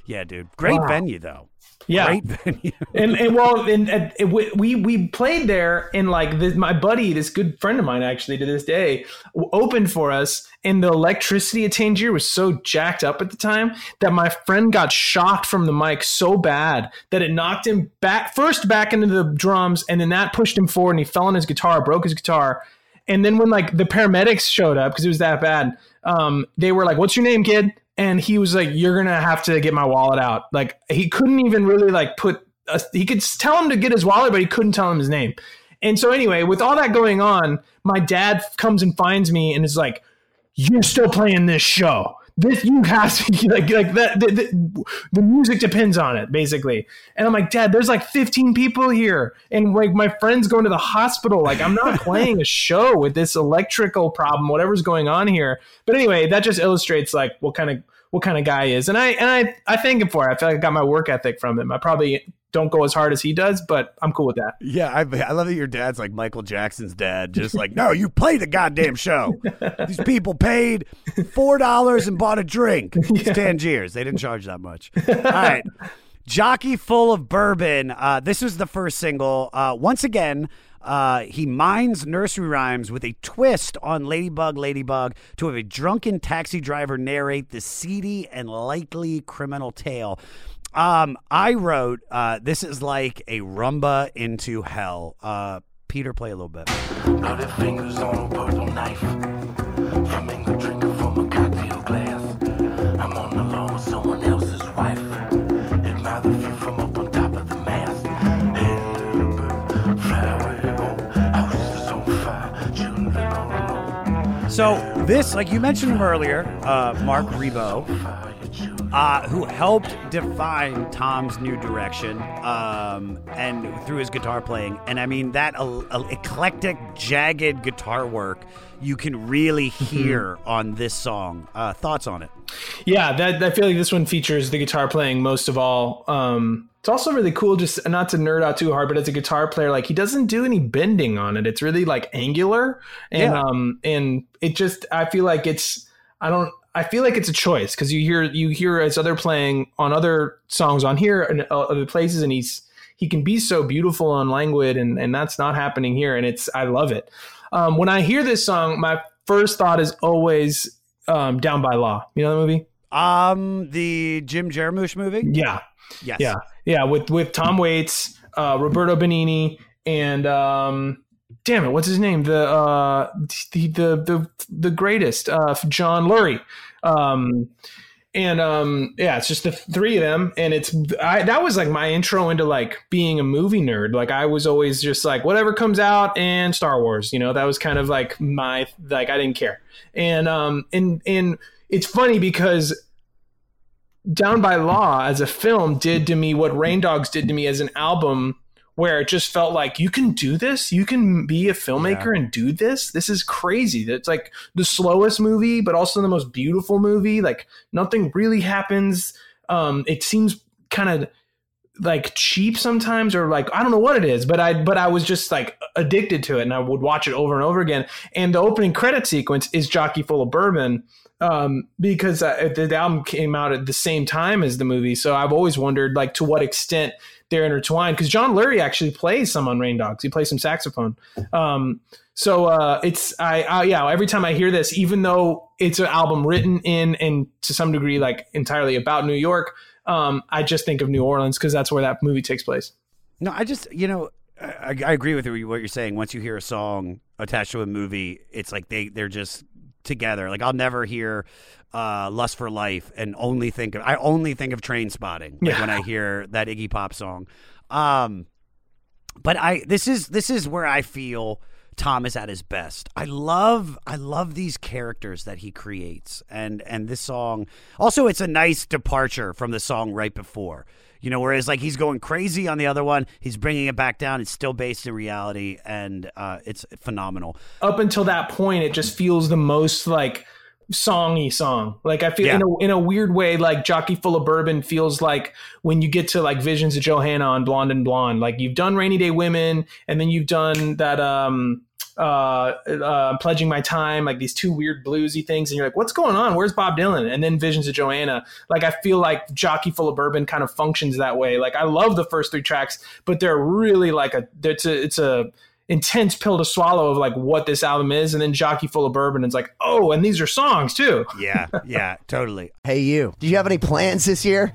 A: Yeah, dude, great
D: Wow.
A: venue though.
D: Yeah.
A: great venue.
D: and and well, and, and we- we played there, and like this, my buddy, this good friend of mine, actually to this day, opened for us. And the electricity at Tangier was so jacked up at the time that my friend got shocked from the mic so bad that it knocked him back first back into the drums, and then that pushed him forward, and he fell on his guitar, broke his guitar. And then when like the paramedics showed up because it was that bad, um, they were like, "What's your name, kid?" And he was like, "You're gonna have to get my wallet out." Like he couldn't even really like put. A, he could tell him to get his wallet, but he couldn't tell him his name. And so anyway, with all that going on, my dad comes and finds me and is like, "You're still playing this show." This you have to like like that. The, the, the music depends on it, basically. And I'm like, Dad, there's like 15 people here, and like my friend's going to the hospital. Like I'm not playing a show with this electrical problem, whatever's going on here. But anyway, that just illustrates like what kind of what kind of guy he is, and I and I I thank him for it. I feel like I got my work ethic from him. I probably don't go as hard as he does, but I'm cool with that.
A: Yeah, I, I love that your dad's like Michael Jackson's dad. Just like, no, you play the goddamn show. These people paid four dollars and bought a drink. It's Tangiers. They didn't charge that much. All right. Jockey full of bourbon. Uh, this was the first single. Uh, once again, uh, he mines nursery rhymes with a twist on Ladybug, Ladybug to have a drunken taxi driver narrate the seedy and likely criminal tale. Um, I wrote, uh, this is like a rumba into hell. Uh, Peter, play a little bit.
G: Fingers on a purple knife. Drinking
A: So this, like you mentioned him earlier, uh, Marc Ribot, uh, who helped define Tom's new direction, um, and through his guitar playing, and I mean that el- el- eclectic, jagged guitar work you can really hear on this song. Uh, thoughts on it?
D: Yeah, that I feel like this one features the guitar playing most of all. Um, it's also really cool, just not to nerd out too hard, but as a guitar player, like he doesn't do any bending on it. It's really like angular, and
A: Yeah.
D: um, and it just I feel like it's I don't I feel like it's a choice because you hear you hear his other playing on other songs on here and uh, other places, and he's he can be so beautiful and languid, and and that's not happening here, and it's I love it. Um, when I hear this song, my first thought is always um, Down by Law. You know the movie?
A: Um, the Jim Jarmusch movie.
D: Yeah.
A: Yes.
D: Yeah. Yeah. With with Tom Waits, uh, Roberto Benigni, and um, damn it, what's his name? The uh, the the the the greatest, uh, John Lurie. Um, and um, yeah, it's just the three of them, and it's I, that was like my intro into like being a movie nerd. Like I was always just like whatever comes out and Star Wars, you know, that was kind of like my like I didn't care. And um, and and it's funny because down by Law as a film did to me what Rain Dogs did to me as an album, where it just felt like you can do this, you can be a filmmaker and do this. This is crazy. It's like the slowest movie, but also the most beautiful movie. Like nothing really happens. Um, it seems kind of like cheap sometimes or like I don't know what it is, but I but I was just like addicted to it and I would watch it over and over again. And the opening credit sequence is Jockey Full of Bourbon um, because uh, the, album came out at the same time as the movie. So I've always wondered like to what extent they're intertwined because John Lurie actually plays some on Rain Dogs. He plays some saxophone. Um, so uh, it's I, I yeah. Every time I hear this, even though it's an album written in and to some degree like entirely about New York, um, I just think of New Orleans because that's where that movie takes place.
A: No, I just you know I, I agree with what you're saying. Once you hear a song attached to a movie, it's like they they're just together. Like I'll never hear uh, "Lust for Life" and only think of I only think of Trainspotting like,
D: Yeah.
A: when I hear that Iggy Pop song. Um, but I this is this is where I feel Tom is at his best. I love I love these characters that he creates, and and this song also it's a nice departure from the song right before. You know, whereas like he's going crazy on the other one, he's bringing it back down. It's still based in reality, and uh, it's phenomenal.
D: Up until that point, it just feels the most like songy song. Like I feel
A: Yeah.
D: in a in a weird way, like Jockey Full of Bourbon feels like when you get to like Visions of Johanna on Blonde on Blonde. Like you've done Rainy Day Women, and then you've done that um uh, uh pledging my time like these two weird bluesy things and you're like what's going on where's bob dylan and then visions of Johanna like i feel like jockey full of bourbon kind of functions that way like i love the first three tracks but they're really like a it's a it's a intense pill to swallow of like what this album is and then jockey full of bourbon is like oh and these are songs too
A: Yeah, yeah, totally.
I: Hey, you. Do you have any plans this year?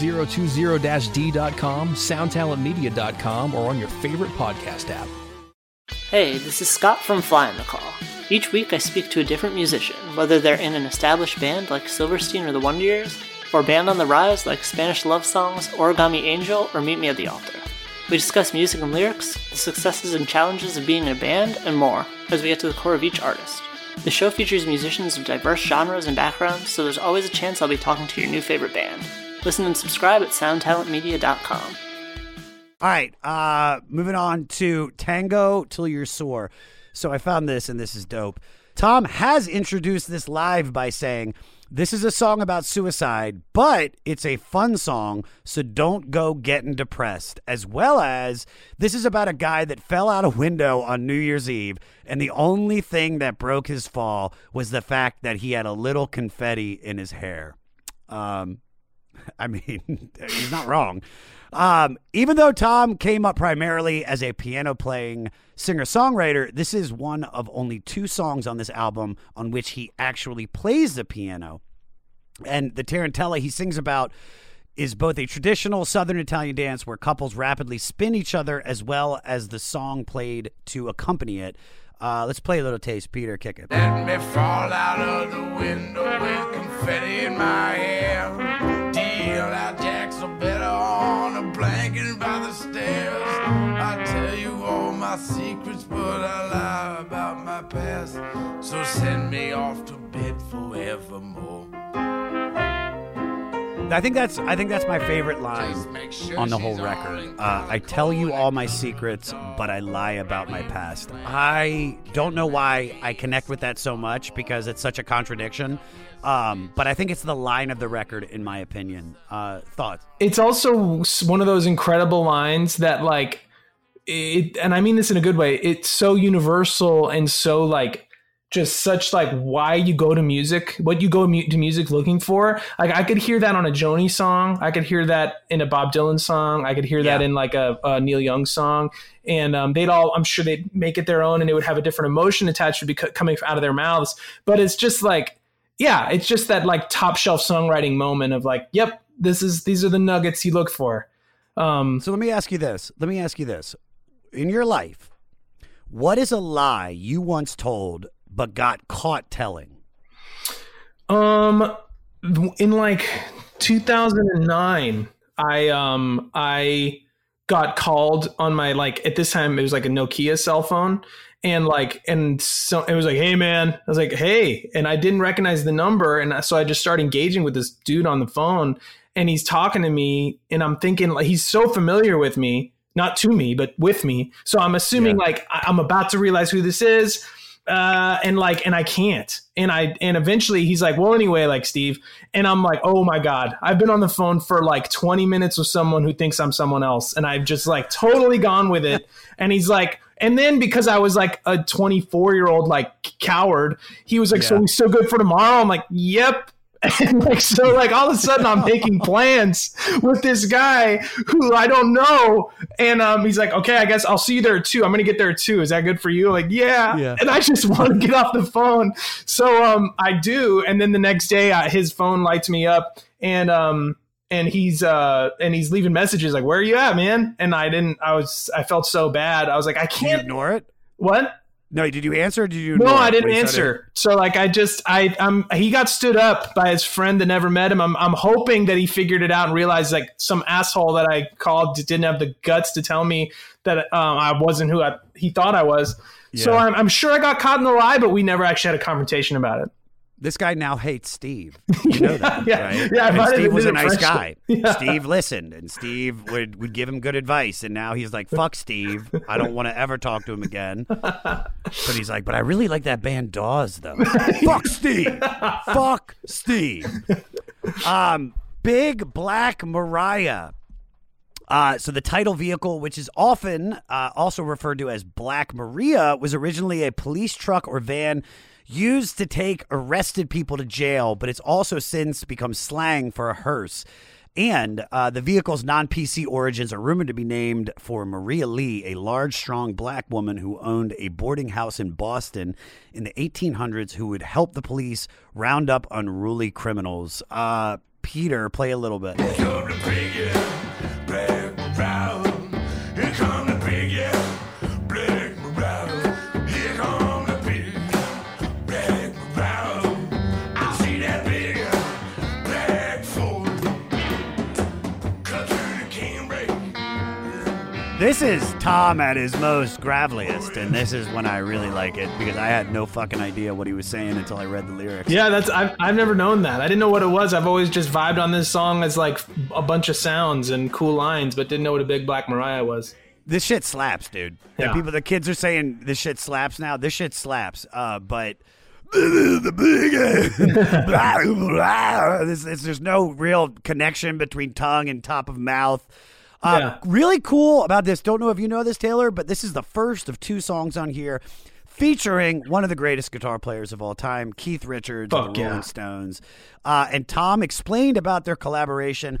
J: 2020-d.com, soundtalentmedia.com, or on your favorite podcast app.
K: Hey, this is Scott from Fly on the Call. Each week I speak to a different musician, whether they're in an established band like Silverstein or the Wonder Years, or band on the rise like Spanish Love Songs, Origami Angel, or Meet Me at the Altar. We discuss music and lyrics, the successes and challenges of being in a band, and more, as we get to the core of each artist. The show features musicians of diverse genres and backgrounds, so there's always a chance I'll be talking to your new favorite band. Listen and subscribe at soundtalentmedia.com.
A: All right, uh, moving on to Tango Till You're Sore. So I found this, and this is dope. Tom has introduced this live by saying, This is a song about suicide, but it's a fun song, so don't go getting depressed. As well as, this is about a guy that fell out a window on New Year's Eve, and the only thing that broke his fall was the fact that he had a little confetti in his hair. Um, I mean, he's not wrong. Um, even though Tom came up primarily as a piano playing singer songwriter, this is one of only two songs on this album on which he actually plays the piano. And the Tarantella he sings about is both a traditional Southern Italian dance where couples rapidly spin each other, as well as the song played to accompany it. Uh, let's play a little taste. Peter, kick it.
H: Let me fall out of the window with confetti in my hair. Deal out jacks are better on a blanket by the stairs. I tell you all my secrets, but I lie about my past. So send me off to bed forevermore.
A: I think that's I think that's my favorite line on the whole record. Uh, I tell you all my secrets, but I lie about my past. I don't know why I connect with that so much because it's such a contradiction. Um, but I think it's the line of the record, in my opinion. Uh, thoughts?
D: it's also one of those incredible lines that like it and i mean this in a good way it's so universal and so like just such like why you go to music what you go mu- to music looking for. Like i could hear that on a joni song. I could hear that in a bob dylan song. I could hear that in like a, a neil young song. And um, they'd all i'm sure they'd make it their own and it would have a different emotion attached to be coming out of their mouths. But it's just like yeah it's just that like top shelf songwriting moment of like yep this is these are the nuggets you look for. Um
A: so let me ask you this. Let me ask you this. In your life what is a lie you once told but got caught telling?
D: Um, in like 2009, I um I got called on my like at this time it was like a Nokia cell phone and like and so it was like hey man. I was like hey and I didn't recognize the number and so I just started engaging with this dude on the phone and he's talking to me and I'm thinking like he's so familiar with me not to me but with me so I'm assuming like I- I'm about to realize who this is uh and like and I can't. And I and eventually he's like well anyway like Steve and I'm like oh my god. I've been on the phone for like 20 minutes with someone who thinks I'm someone else and I've just like totally gone with it. And he's like and then because I was like a 24 year old like coward he was like so we still good for tomorrow? I'm like yep and like so like all of a sudden I'm making plans with this guy who I don't know. And um he's like okay I guess I'll see you there too I'm gonna get there too is that good for you? Like yeah,
L: Yeah.
D: and I just want to get off the phone. So um I do. And then the next day uh, his phone lights me up and um and he's uh and he's leaving messages like where are you at man? And I didn't I was I felt so bad. I was like I
A: Did you
D: can't
A: ignore it?
D: what
A: No, did you answer? Or did you?
D: no, I didn't
A: when he said
D: answer. So like I just I I'm he got stood up by his friend that never met him. I'm I'm hoping that he figured it out and realized like some asshole that I called didn't have the guts to tell me that um, I wasn't who I, he thought I was. So I'm I'm sure I got caught in the lie, but we never actually had a confrontation about it.
A: This guy now hates Steve. You know that,
D: Yeah.
A: right?
D: Yeah,
A: and Steve was a nice guy.
D: Yeah.
A: Steve listened, and Steve would, would give him good advice. And now he's like, "Fuck Steve. I don't want to ever talk to him again." But he's like, "But I really like that band Dawes, though. Fuck Steve. Fuck Steve." Um, Big Black Mariah. Uh, so the title vehicle, which is often uh, also referred to as Black Maria, was originally a police truck or van used to take arrested people to jail, but it's also since become slang for a hearse. And uh, the vehicle's non PC origins are rumored to be named for Maria Lee, a large, strong black woman who owned a boarding house in Boston in the 1800s who would help the police round up unruly criminals. Uh, Peter, play a little bit. This is Tom at his most graveliest, and this is when I really like it because I had no fucking idea what he was saying until I read the lyrics.
D: Yeah, that's I've I've never known that. I didn't know what it was. I've always just vibed on this song as like a bunch of sounds and cool lines, but didn't know what a big black Mariah was.
A: This shit slaps, dude. The people, the kids are saying this shit slaps now. This shit slaps. Uh, but the big blah, blah. This- there's no real connection between tongue and top of mouth. Uh,
D: Yeah.
A: Really cool about this. Don't know if you know this, Taylor, but this is the first of two songs on here featuring one of the greatest guitar players of all time, Keith Richards of the
D: yeah.
A: Rolling Stones. Uh, and Tom explained about their collaboration.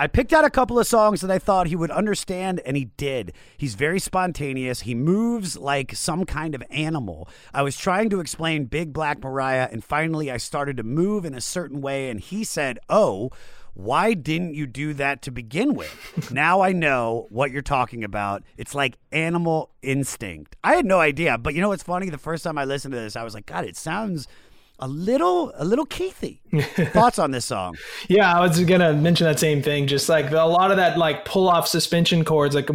A: I picked out a couple of songs that I thought he would understand, and he did. He's very spontaneous. He moves like some kind of animal. I was trying to explain Big Black Mariah, and finally I started to move in a certain way, and he said, Oh, why didn't you do that to begin with? now I know what you're talking about. It's like animal instinct. I had no idea, but you know what's funny? The first time I listened to this, I was like, God, it sounds a little, a little Keithy. Thoughts on this song?
D: Yeah, I was gonna mention that same thing. Just like the, a lot of that, like pull off suspension chords, like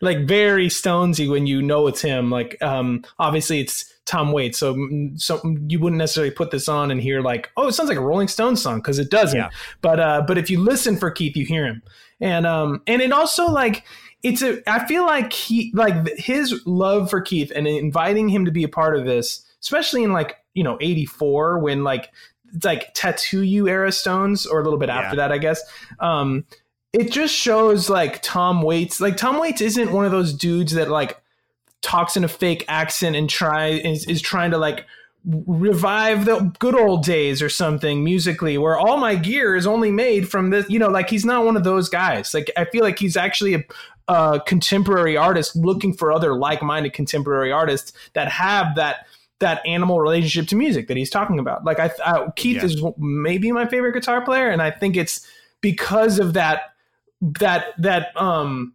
D: like very Stonesy when you know it's him. Like, um, obviously it's Tom Waits, so mm, so you wouldn't necessarily put this on and hear like, oh, it sounds like a Rolling Stones song because it doesn't.
A: Yeah.
D: But uh, but if you listen for Keith, you hear him, and um, and it also like it's a. I feel like he like his love for Keith and inviting him to be a part of this, especially in like you know '84 when like it's like tattoo you era Stones or a little bit after that, I guess. Um, it just shows like Tom Waits. Like Tom Waits isn't one of those dudes that like talks in a fake accent and try is, is trying to like revive the good old days or something musically where all my gear is only made from this you know like he's not one of those guys like i feel like he's actually a, a contemporary artist looking for other like-minded contemporary artists that have that that animal relationship to music that he's talking about like i, I keith
A: Yeah.
D: is maybe my favorite guitar player and i think it's because of that that that um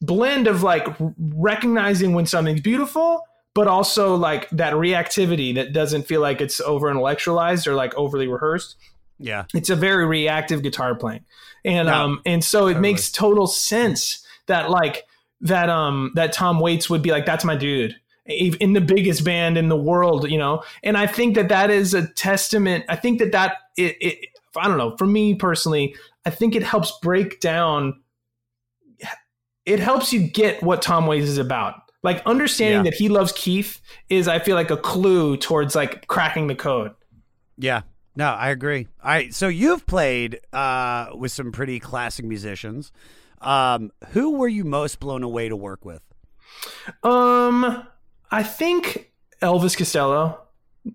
D: blend of like recognizing when something's beautiful but also like that reactivity that doesn't feel like it's over intellectualized or like overly rehearsed
A: Yeah.
D: It's a very reactive guitar playing. And
A: No,
D: um and so it
A: totally.
D: makes total sense that like that um that Tom Waits would be like that's my dude in the biggest band in the world, you know. And I think that that is a testament. I think that that it, it I don't know, for me personally, I think it helps break down it helps you get what Tom Waits is about. Like understanding
A: Yeah.
D: that he loves Keith is I feel like a clue towards like cracking the code.
A: Yeah. No, I agree. All right. So you've played uh, with some pretty classic musicians. Um, who were you most blown away to work with?
D: Um, I think Elvis Costello.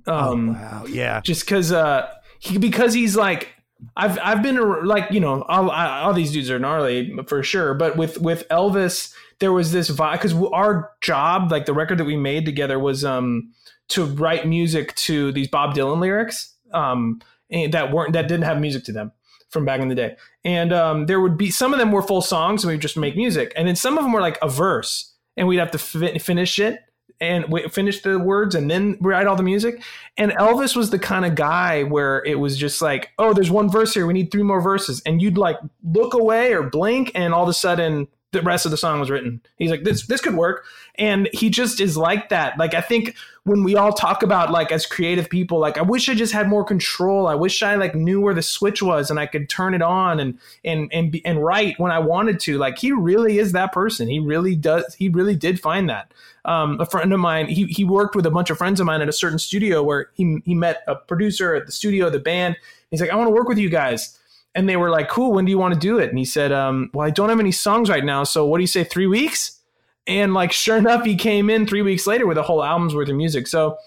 D: Um,
A: wow, yeah.
D: Just because, uh, he because he's like, I've I've been like you know all, all these dudes are gnarly for sure, but with with Elvis there was this vibe because our job like the record that we made together was um to write music to these Bob Dylan lyrics um that weren't that didn't have music to them from back in the day, and um there would be some of them were full songs and we would just make music, and then some of them were like a verse and we'd have to fi- finish it and we finish the words and then write all the music. And Elvis was the kind of guy where it was just like, oh, there's one verse here. We need three more verses. And you'd like look away or blink, and all of a sudden the rest of the song was written. He's like, this this could work. And he just is like that. Like I think when we all talk about like as creative people, like I wish I just had more control. I wish I like knew where the switch was and I could turn it on and and and and write when I wanted to. Like he really is that person. He really does. He really did find that. Um, a friend of mine, he he worked with a bunch of friends of mine at a certain studio where he he met a producer at the studio, the band. He's like, I want to work with you guys. And they were like, cool, when do you want to do it? And he said, um, well, I don't have any songs right now. So what do you say, three weeks? And like, sure enough, he came in three weeks later with a whole album's worth of music. So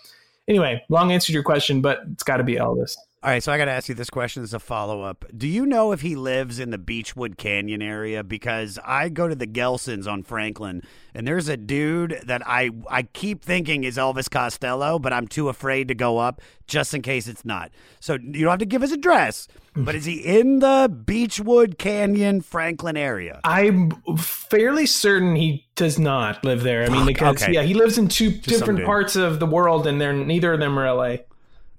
D: anyway, long answer to your question, but it's got to be Elvis.
A: All right, so I got to ask you this question as a follow up. Do you know if he lives in the Beachwood Canyon area? Because I go to the Gelsons on Franklin, and there's a dude that I I keep thinking is Elvis Costello, but I'm too afraid to go up just in case it's not. So you don't have to give his address, mm. but is he in the Beachwood Canyon Franklin area?
D: I'm fairly certain he does not live there. I mean, because
A: okay.
D: yeah, he lives in two
A: some
D: different parts of the world, and they're neither of them are LA.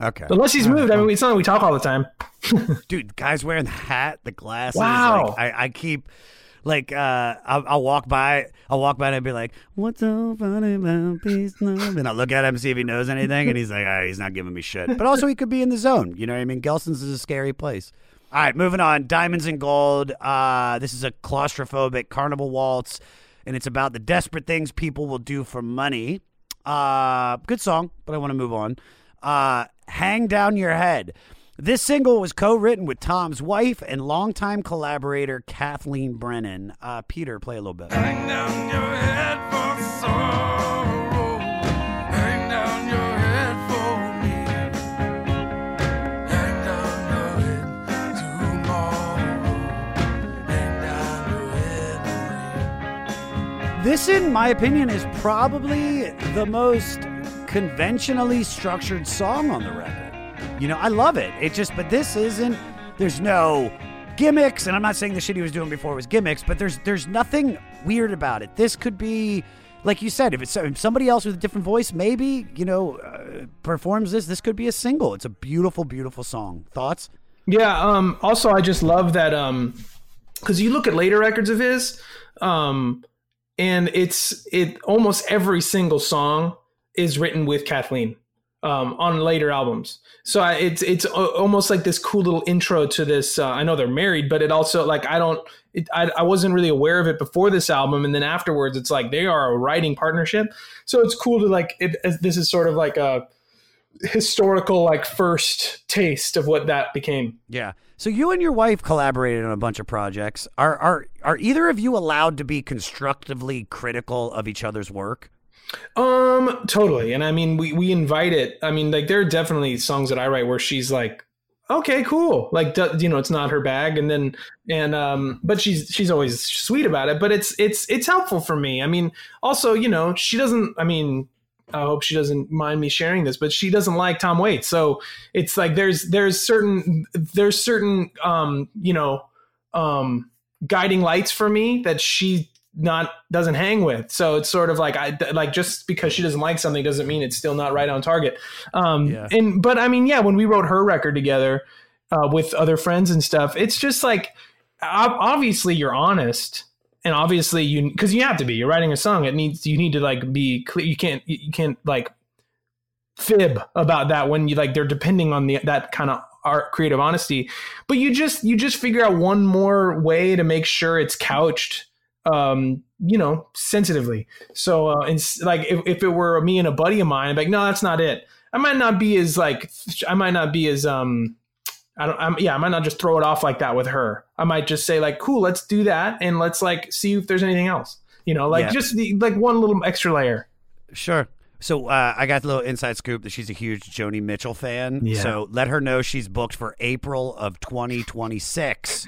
A: Okay.
D: Unless he's moved. I mean, it's not we talk all the time.
A: dude guys wearing the hat the glasses
D: Wow.
A: like, I, I keep like uh I'll, I'll walk by i'll walk by and I'll be like what's so funny about peace love and i'll look at him see if he knows anything and he's like ah, he's not giving me shit but also he could be in the zone you know what i mean gelson's is a scary place all right moving on diamonds and gold uh this is a claustrophobic carnival waltz and it's about the desperate things people will do for money uh good song but i want to move on uh hang down your head this single was co-written with Tom's wife and longtime collaborator Kathleen Brennan. Uh, Peter, play a little bit.
H: Hang down your head for sorrow. Hang down your head for me. Hang down your head tomorrow. Hang down your head.
A: This, in my opinion, is probably the most conventionally structured song on the record. You know, I love it. It just, but this isn't. There's no gimmicks, and I'm not saying the shit he was doing before was gimmicks, but there's there's nothing weird about it. This could be, like you said, if it's somebody else with a different voice, maybe you know, uh, performs this. This could be a single. It's a beautiful, beautiful song. Thoughts?
D: Yeah. Um. Also, I just love that. Um. Because you look at later records of his, um, and it's it almost every single song is written with Kathleen, um, on later albums. So I, it's it's almost like this cool little intro to this. Uh, I know they're married, but it also like I don't. It, I, I wasn't really aware of it before this album, and then afterwards, it's like they are a writing partnership. So it's cool to like it. This is sort of like a historical like first taste of what that became.
A: Yeah. So you and your wife collaborated on a bunch of projects. Are are are either of you allowed to be constructively critical of each other's work?
D: Um, totally. And I mean, we we invite it. I mean, like there are definitely songs that I write where she's like, okay, cool. Like, you know, it's not her bag, and then and um, but she's she's always sweet about it. But it's it's it's helpful for me. I mean, also, you know, she doesn't. I mean. I hope she doesn't mind me sharing this, but she doesn't like Tom Waits. So it's like there's there's certain there's certain um you know um guiding lights for me that she not doesn't hang with. So it's sort of like I like just because she doesn't like something doesn't mean it's still not right on target. Um
A: Yeah.
D: and but I mean yeah, when we wrote her record together, uh, with other friends and stuff. It's just like obviously you're honest and obviously you because you have to be you're writing a song it needs you need to like be clear you can't you can't like fib about that when you like they're depending on the that kind of art creative honesty but you just you just figure out one more way to make sure it's couched um you know sensitively so uh it's like if, if it were me and a buddy of mine I'd be like no that's not it i might not be as like i might not be as um I don't. I'm, yeah, I might not just throw it off like that with her. I might just say like, "Cool, let's do that, and let's like see if there's anything else." You know, like
A: Yeah.
D: just the, like one little extra layer.
A: Sure. So uh, I got the little inside scoop that she's a huge Joni Mitchell fan.
D: Yeah.
A: So let her know she's booked for April of 2026.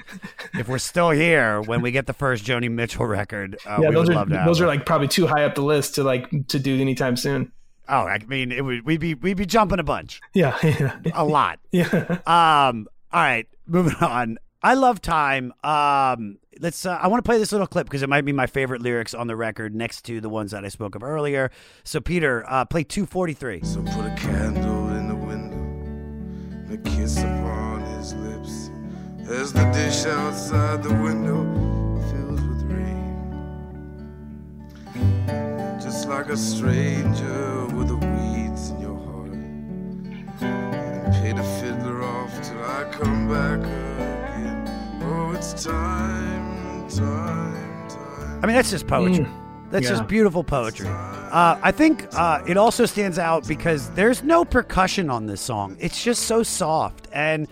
A: if we're still here when we get the first Joni Mitchell record, uh,
D: yeah,
A: we
D: those
A: would
D: are those are like probably too high up the list to like to do anytime soon.
A: Oh, I mean, it would we'd be we'd be jumping a bunch,
D: Yeah, yeah,
A: a lot.
D: yeah.
A: Um. All right, moving on. I love time. Um. Let's. Uh, I want to play this little clip because it might be my favorite lyrics on the record, next to the ones that I spoke of earlier. So, Peter, uh, play two forty three.
H: So put a candle in the window and a kiss upon his lips as the dish outside the window fills with rain. Just like a stranger with the weeds in your heart. And pay the fiddler off till I come back again. Oh, it's time.
A: I mean, that's just poetry. That's
H: Yeah.
A: just beautiful poetry. Uh, I think uh, it also stands out because there's no percussion on this song. It's just so soft. And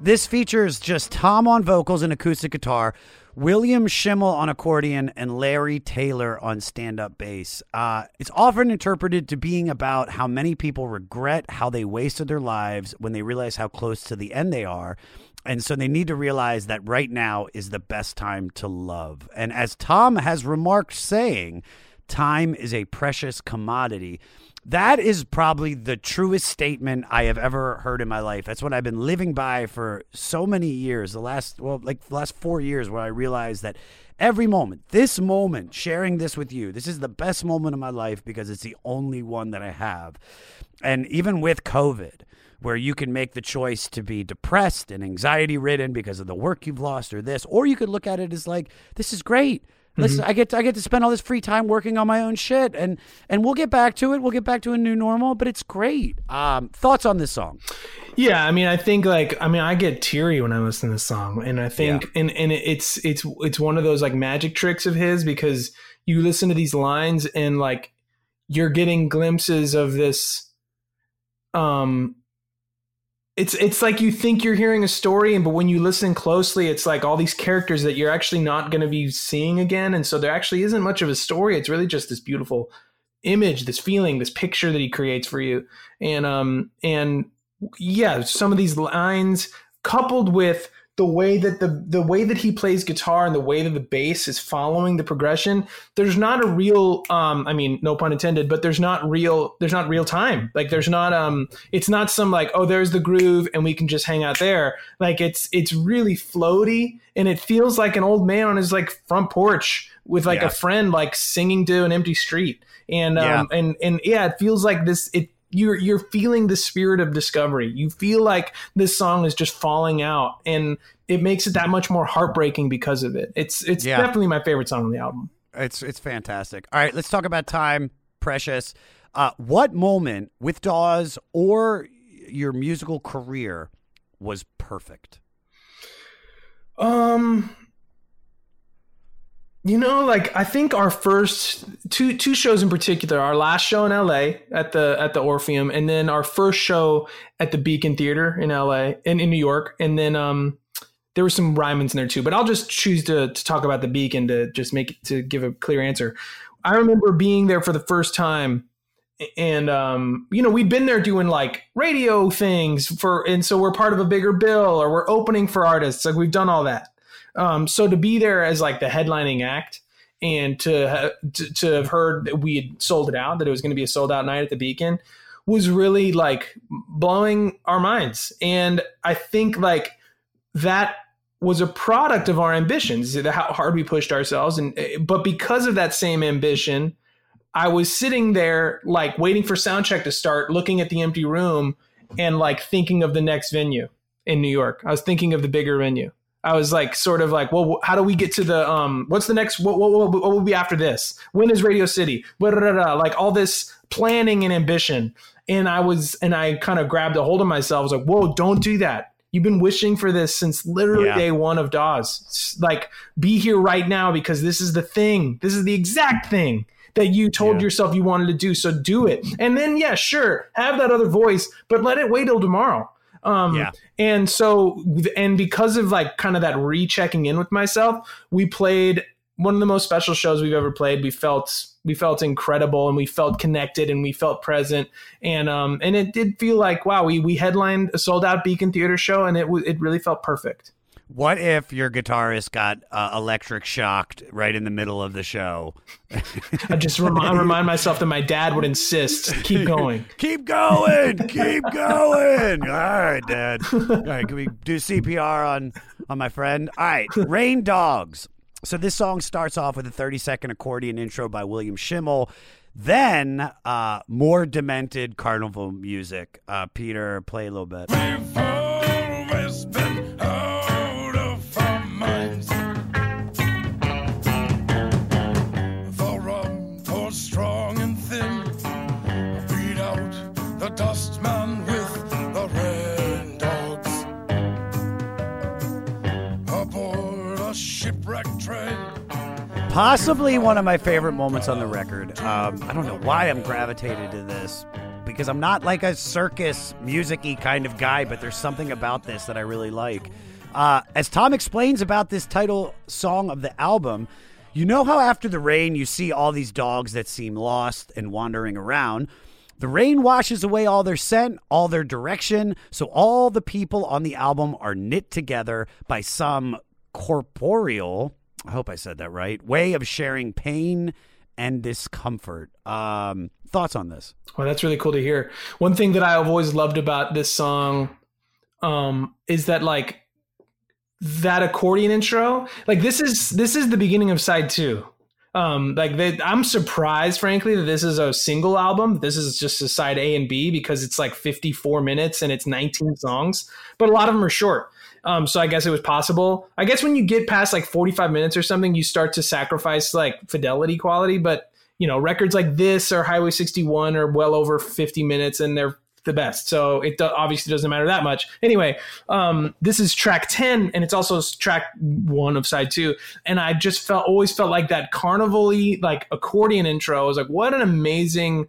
A: this features just Tom on vocals and acoustic guitar, William Schimmel on accordion, and Larry Taylor on stand up bass. Uh, it's often interpreted to being about how many people regret how they wasted their lives when they realize how close to the end they are. And so they need to realize that right now is the best time to love. And as Tom has remarked, saying, time is a precious commodity. That is probably the truest statement I have ever heard in my life. That's what I've been living by for so many years. The last, well, like the last four years, where I realized that every moment, this moment, sharing this with you, this is the best moment of my life because it's the only one that I have. And even with COVID, where you can make the choice to be depressed and anxiety ridden because of the work you've lost or this, or you could look at it as like, this is great. Listen,
D: Mhm.
A: I get to, I get to spend all this free time working on my own shit, and and we'll get back to it. We'll get back to a new normal, but it's great. Um, thoughts on this song?
D: Yeah, I mean, I think like I mean, I get teary when I listen to this song, and I think and and it's it's it's one of those like magic tricks of his because you listen to these lines and like you're getting glimpses of this um it's it's like you think you're hearing a story and but when you listen closely it's like all these characters that you're actually not going to be seeing again and so there actually isn't much of a story. It's really just this beautiful image this feeling this picture that he creates for you. And um and yeah some of these lines coupled with the way that the the way that he plays guitar and the way that the bass is following the progression there's not a real um i mean no pun intended but there's not real there's not real time. Like there's not um it's not some like oh there's the groove and we can just hang out there. Like it's it's really floaty and it feels like an old man on his like front porch with like
A: Yeah.
D: a friend like singing to an empty street. And um and and yeah it feels like this it you're you're feeling the spirit of discovery. You feel like this song is just falling out, and it makes it that much more heartbreaking because of it. It's it's
A: Yeah.
D: definitely my favorite song on the album.
A: It's it's fantastic. All right, let's talk about time, precious. Uh, what moment with Dawes or your musical career was perfect?
D: Um, you know, like I think our first two two shows in particular, our last show in LA at the at the Orpheum, and then our first show at the Beacon Theater in LA in, in New York, and then um there were some Rymans in there too, but I'll just choose to to talk about the Beacon to just make it to give a clear answer. I remember being there for the first time and um, you know we'd been there doing like radio things for and so we're part of a bigger bill or we're opening for artists like we've done all that um, so to be there as like the headlining act and to, ha- to to have heard that we had sold it out that it was going to be a sold out night at the beacon was really like blowing our minds and i think like that was a product of our ambitions how hard we pushed ourselves and but because of that same ambition I was sitting there like waiting for sound check to start, looking at the empty room and like thinking of the next venue. in New York. I was thinking of the bigger venue. I was like, sort of like, well, how do we get to the um? What's the next? What what, what, what will be after this? When is Radio City? Blah. Like all this planning and ambition. And I was, and I kind of grabbed a hold of myself. I was like, whoa, don't do that. You've been wishing for this since literally
A: Yeah.
D: day one of Dawes. Like, be here right now because this is the thing. This is the exact thing that you told yourself you wanted to do. So do it. And then, yeah, sure, have that other voice, but let it wait till tomorrow. Um,
A: Yeah.
D: And so, and because of like kind of that rechecking in with myself, we played one of the most special shows we've ever played. We felt we felt incredible and we felt connected and we felt present and um and it did feel like wow we we headlined a sold out Beacon Theater show and it w- it really felt perfect.
A: What if your guitarist got uh, electric shocked right in the middle of the show?
D: I just rem- I remind myself that my dad would insist keep going.
A: Keep going, keep going. All right, Dad. All right, can we do CPR on on my friend? All right, Rain Dogs. So this song starts off with a 30 second accordion intro by William Schimmel. Then uh, more demented carnival music. Uh, Peter, play a little bit. Possibly one of my favorite moments on the record. Um, I don't know why I'm gravitated to this because I'm not like a circus music y kind of guy, but there's something about this that I really like. Uh, as Tom explains about this title song of the album, you know how after the rain you see all these dogs that seem lost and wandering around? The rain washes away all their scent, all their direction, so all the people on the album are knit together by some corporeal, I hope I said that right, way of sharing pain and discomfort. Um, thoughts on this?
D: Well, that's really cool to hear. One thing that I've always loved about this song um, is that like that accordion intro. Like this is this is the beginning of side two. Um, like they, I'm surprised, frankly, that this is a single album. This is just a side A and B because it's like 54 minutes and it's 19 songs, but a lot of them are short. Um, so I guess it was possible. I guess when you get past like 45 minutes or something, you start to sacrifice like fidelity quality. But you know, records like this or Highway 61 are well over 50 minutes and they're the best. So it do- obviously doesn't matter that much. Anyway, um, this is track 10 and it's also track one of side two. And I just felt, always felt like that carnival-y, like accordion intro. I was like, what an amazing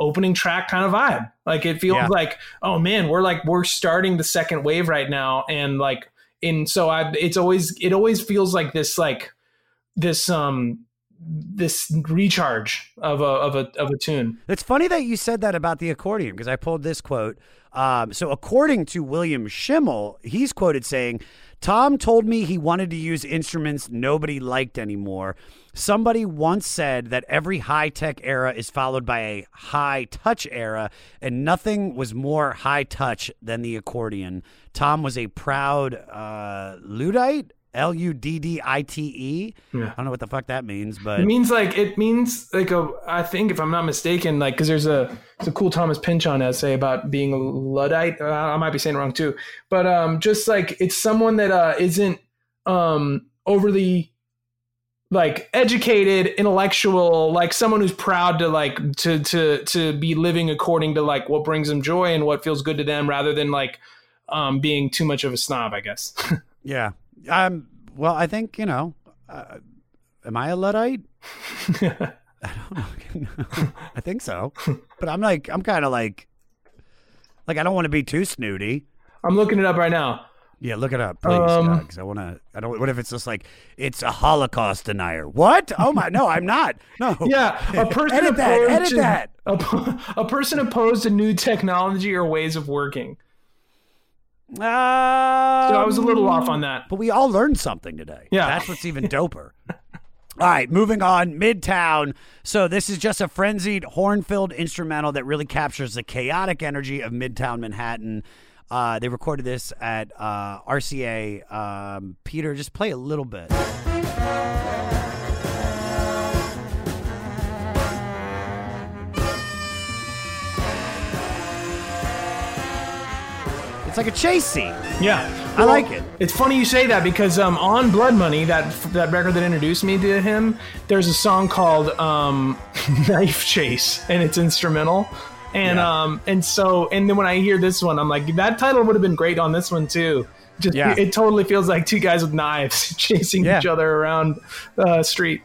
D: opening track kind of vibe. Like it feels
A: Yeah.
D: like, oh man, we're like, we're starting the second wave right now. And like, and so I, it's always, it always feels like this, like this, um, this recharge of a, of a, of a tune.
A: It's funny that you said that about the accordion because I pulled this quote. Um, so, according to William Schimmel, he's quoted saying, Tom told me he wanted to use instruments nobody liked anymore. Somebody once said that every high tech era is followed by a high touch era, and nothing was more high touch than the accordion. Tom was a proud uh, Luddite, L U D D I T E.
D: Yeah.
A: I don't know what the fuck that means, but
D: It means like it means like a I think if I'm not mistaken like because there's a it's a cool Thomas Pynchon essay about being a luddite. Uh, I might be saying it wrong too, but um just like it's someone that uh isn't um overly like educated intellectual like someone who's proud to like to to to be living according to like what brings them joy and what feels good to them rather than like um being too much of a snob i guess
A: Yeah. Um. Well, I think you know. Uh, am I a luddite? I don't know. I think so. But I'm like, I'm kind of like, like I don't want to be too snooty.
D: i'm looking it up right now
A: Yeah, look it up, please,
D: Um,
A: Scott, 'cause I want to. I don't. What if it's just like it's a Holocaust denier? What? Oh my! No, I'm not. No.
D: Yeah, a person
A: edit that.
D: opposed
A: Edit
D: to-
A: that.
D: A, a person opposed to new technology or ways of working.
A: Um,
D: so I was a little off on that.
A: But we all learned something today.
D: Yeah.
A: That's what's even doper. all right, moving on. Midtown. So this is just a frenzied, horn-filled instrumental that really captures the chaotic energy of Midtown Manhattan. Uh, they recorded this at uh, RCA. Um, Peter, just play a little bit. It's like a chase scene.
D: Yeah,
A: I like it.
D: It's funny you say that because um, on Blood Money, that that record that introduced me to him, there's a song called um, Knife Chase, and it's instrumental. And
A: Yeah.
D: um, and so and then when I hear this one, I'm like, that title would have been great on this one too. Just
A: Yeah.
D: it totally feels like two guys with knives chasing
A: Yeah.
D: each other around the street.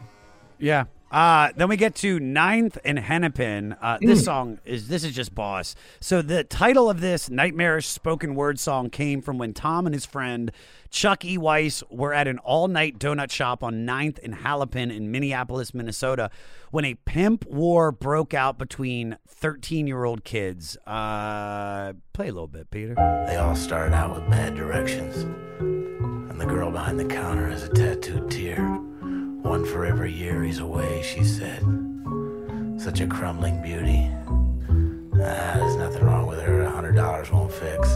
A: Yeah. Uh, then we get to Ninth and Hennepin. Uh, this
D: Mm.
A: song is this is just boss. So the title of this nightmarish spoken word song came from when Tom and his friend Chuck E. Weiss were at an all night donut shop on Ninth and Hennepin in Minneapolis, Minnesota, when a pimp war broke out between 13 year old kids. Uh, play a little bit, Peter.
L: They all started out with bad directions. And the girl behind the counter has a tattooed tear. One for every year he's away, she said. Such a crumbling beauty. Ah, there's nothing wrong with her. A hundred dollars won't fix.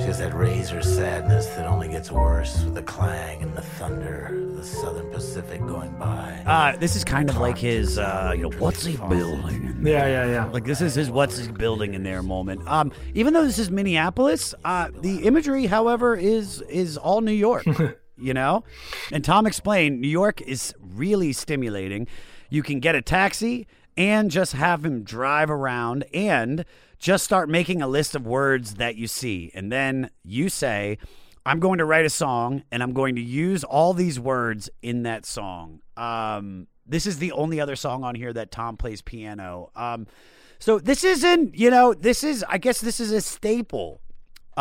L: She has that razor sadness that only gets worse with the clang and the thunder of the Southern Pacific going by.
A: Uh, this is kind of like his, uh, you know, what's he building?
D: Yeah, yeah, yeah.
A: Like this is his what's he building in there moment. Um, even though this is Minneapolis, uh, the imagery, however, is is all New York. you know, and Tom explained New York is really stimulating. You can get a taxi and just have him drive around and just start making a list of words that you see, and then you say. I'm going to write a song and I'm going to use all these words in that song. Um, this is the only other song on here that Tom plays piano. Um, so this isn't, you know, this is, I guess this is a staple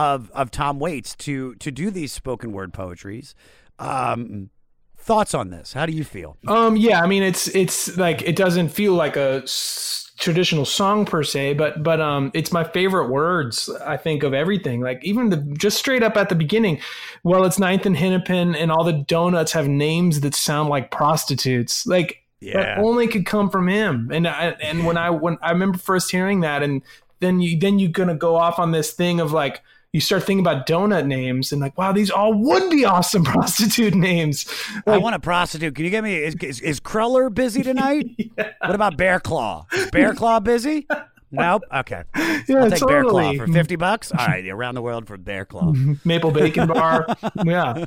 A: of of Tom Waits to to do these spoken word poetries. Um, thoughts on this? How do you feel?
D: Um, yeah, I mean, it's it's like it doesn't feel like a s- traditional song per se, but but um, it's my favorite words. I think of everything, like even the just straight up at the beginning. Well, it's Ninth and Hennepin, and all the donuts have names that sound like prostitutes. Like
A: Yeah.
D: that only could come from him. And I, and when I when I remember first hearing that, and then you then you're gonna go off on this thing of like. You start thinking about donut names and like, wow, these all would be awesome prostitute names.
A: I want a prostitute. Can you get me? Is, is, is Cruller busy tonight? What about Bear Claw? Is Bear Claw busy? Nope. Okay.
D: Yeah,
A: I'll take Bear Claw
D: totally.
A: for fifty bucks. All right, around the world for Bear Claw.
D: maple bacon bar. yeah.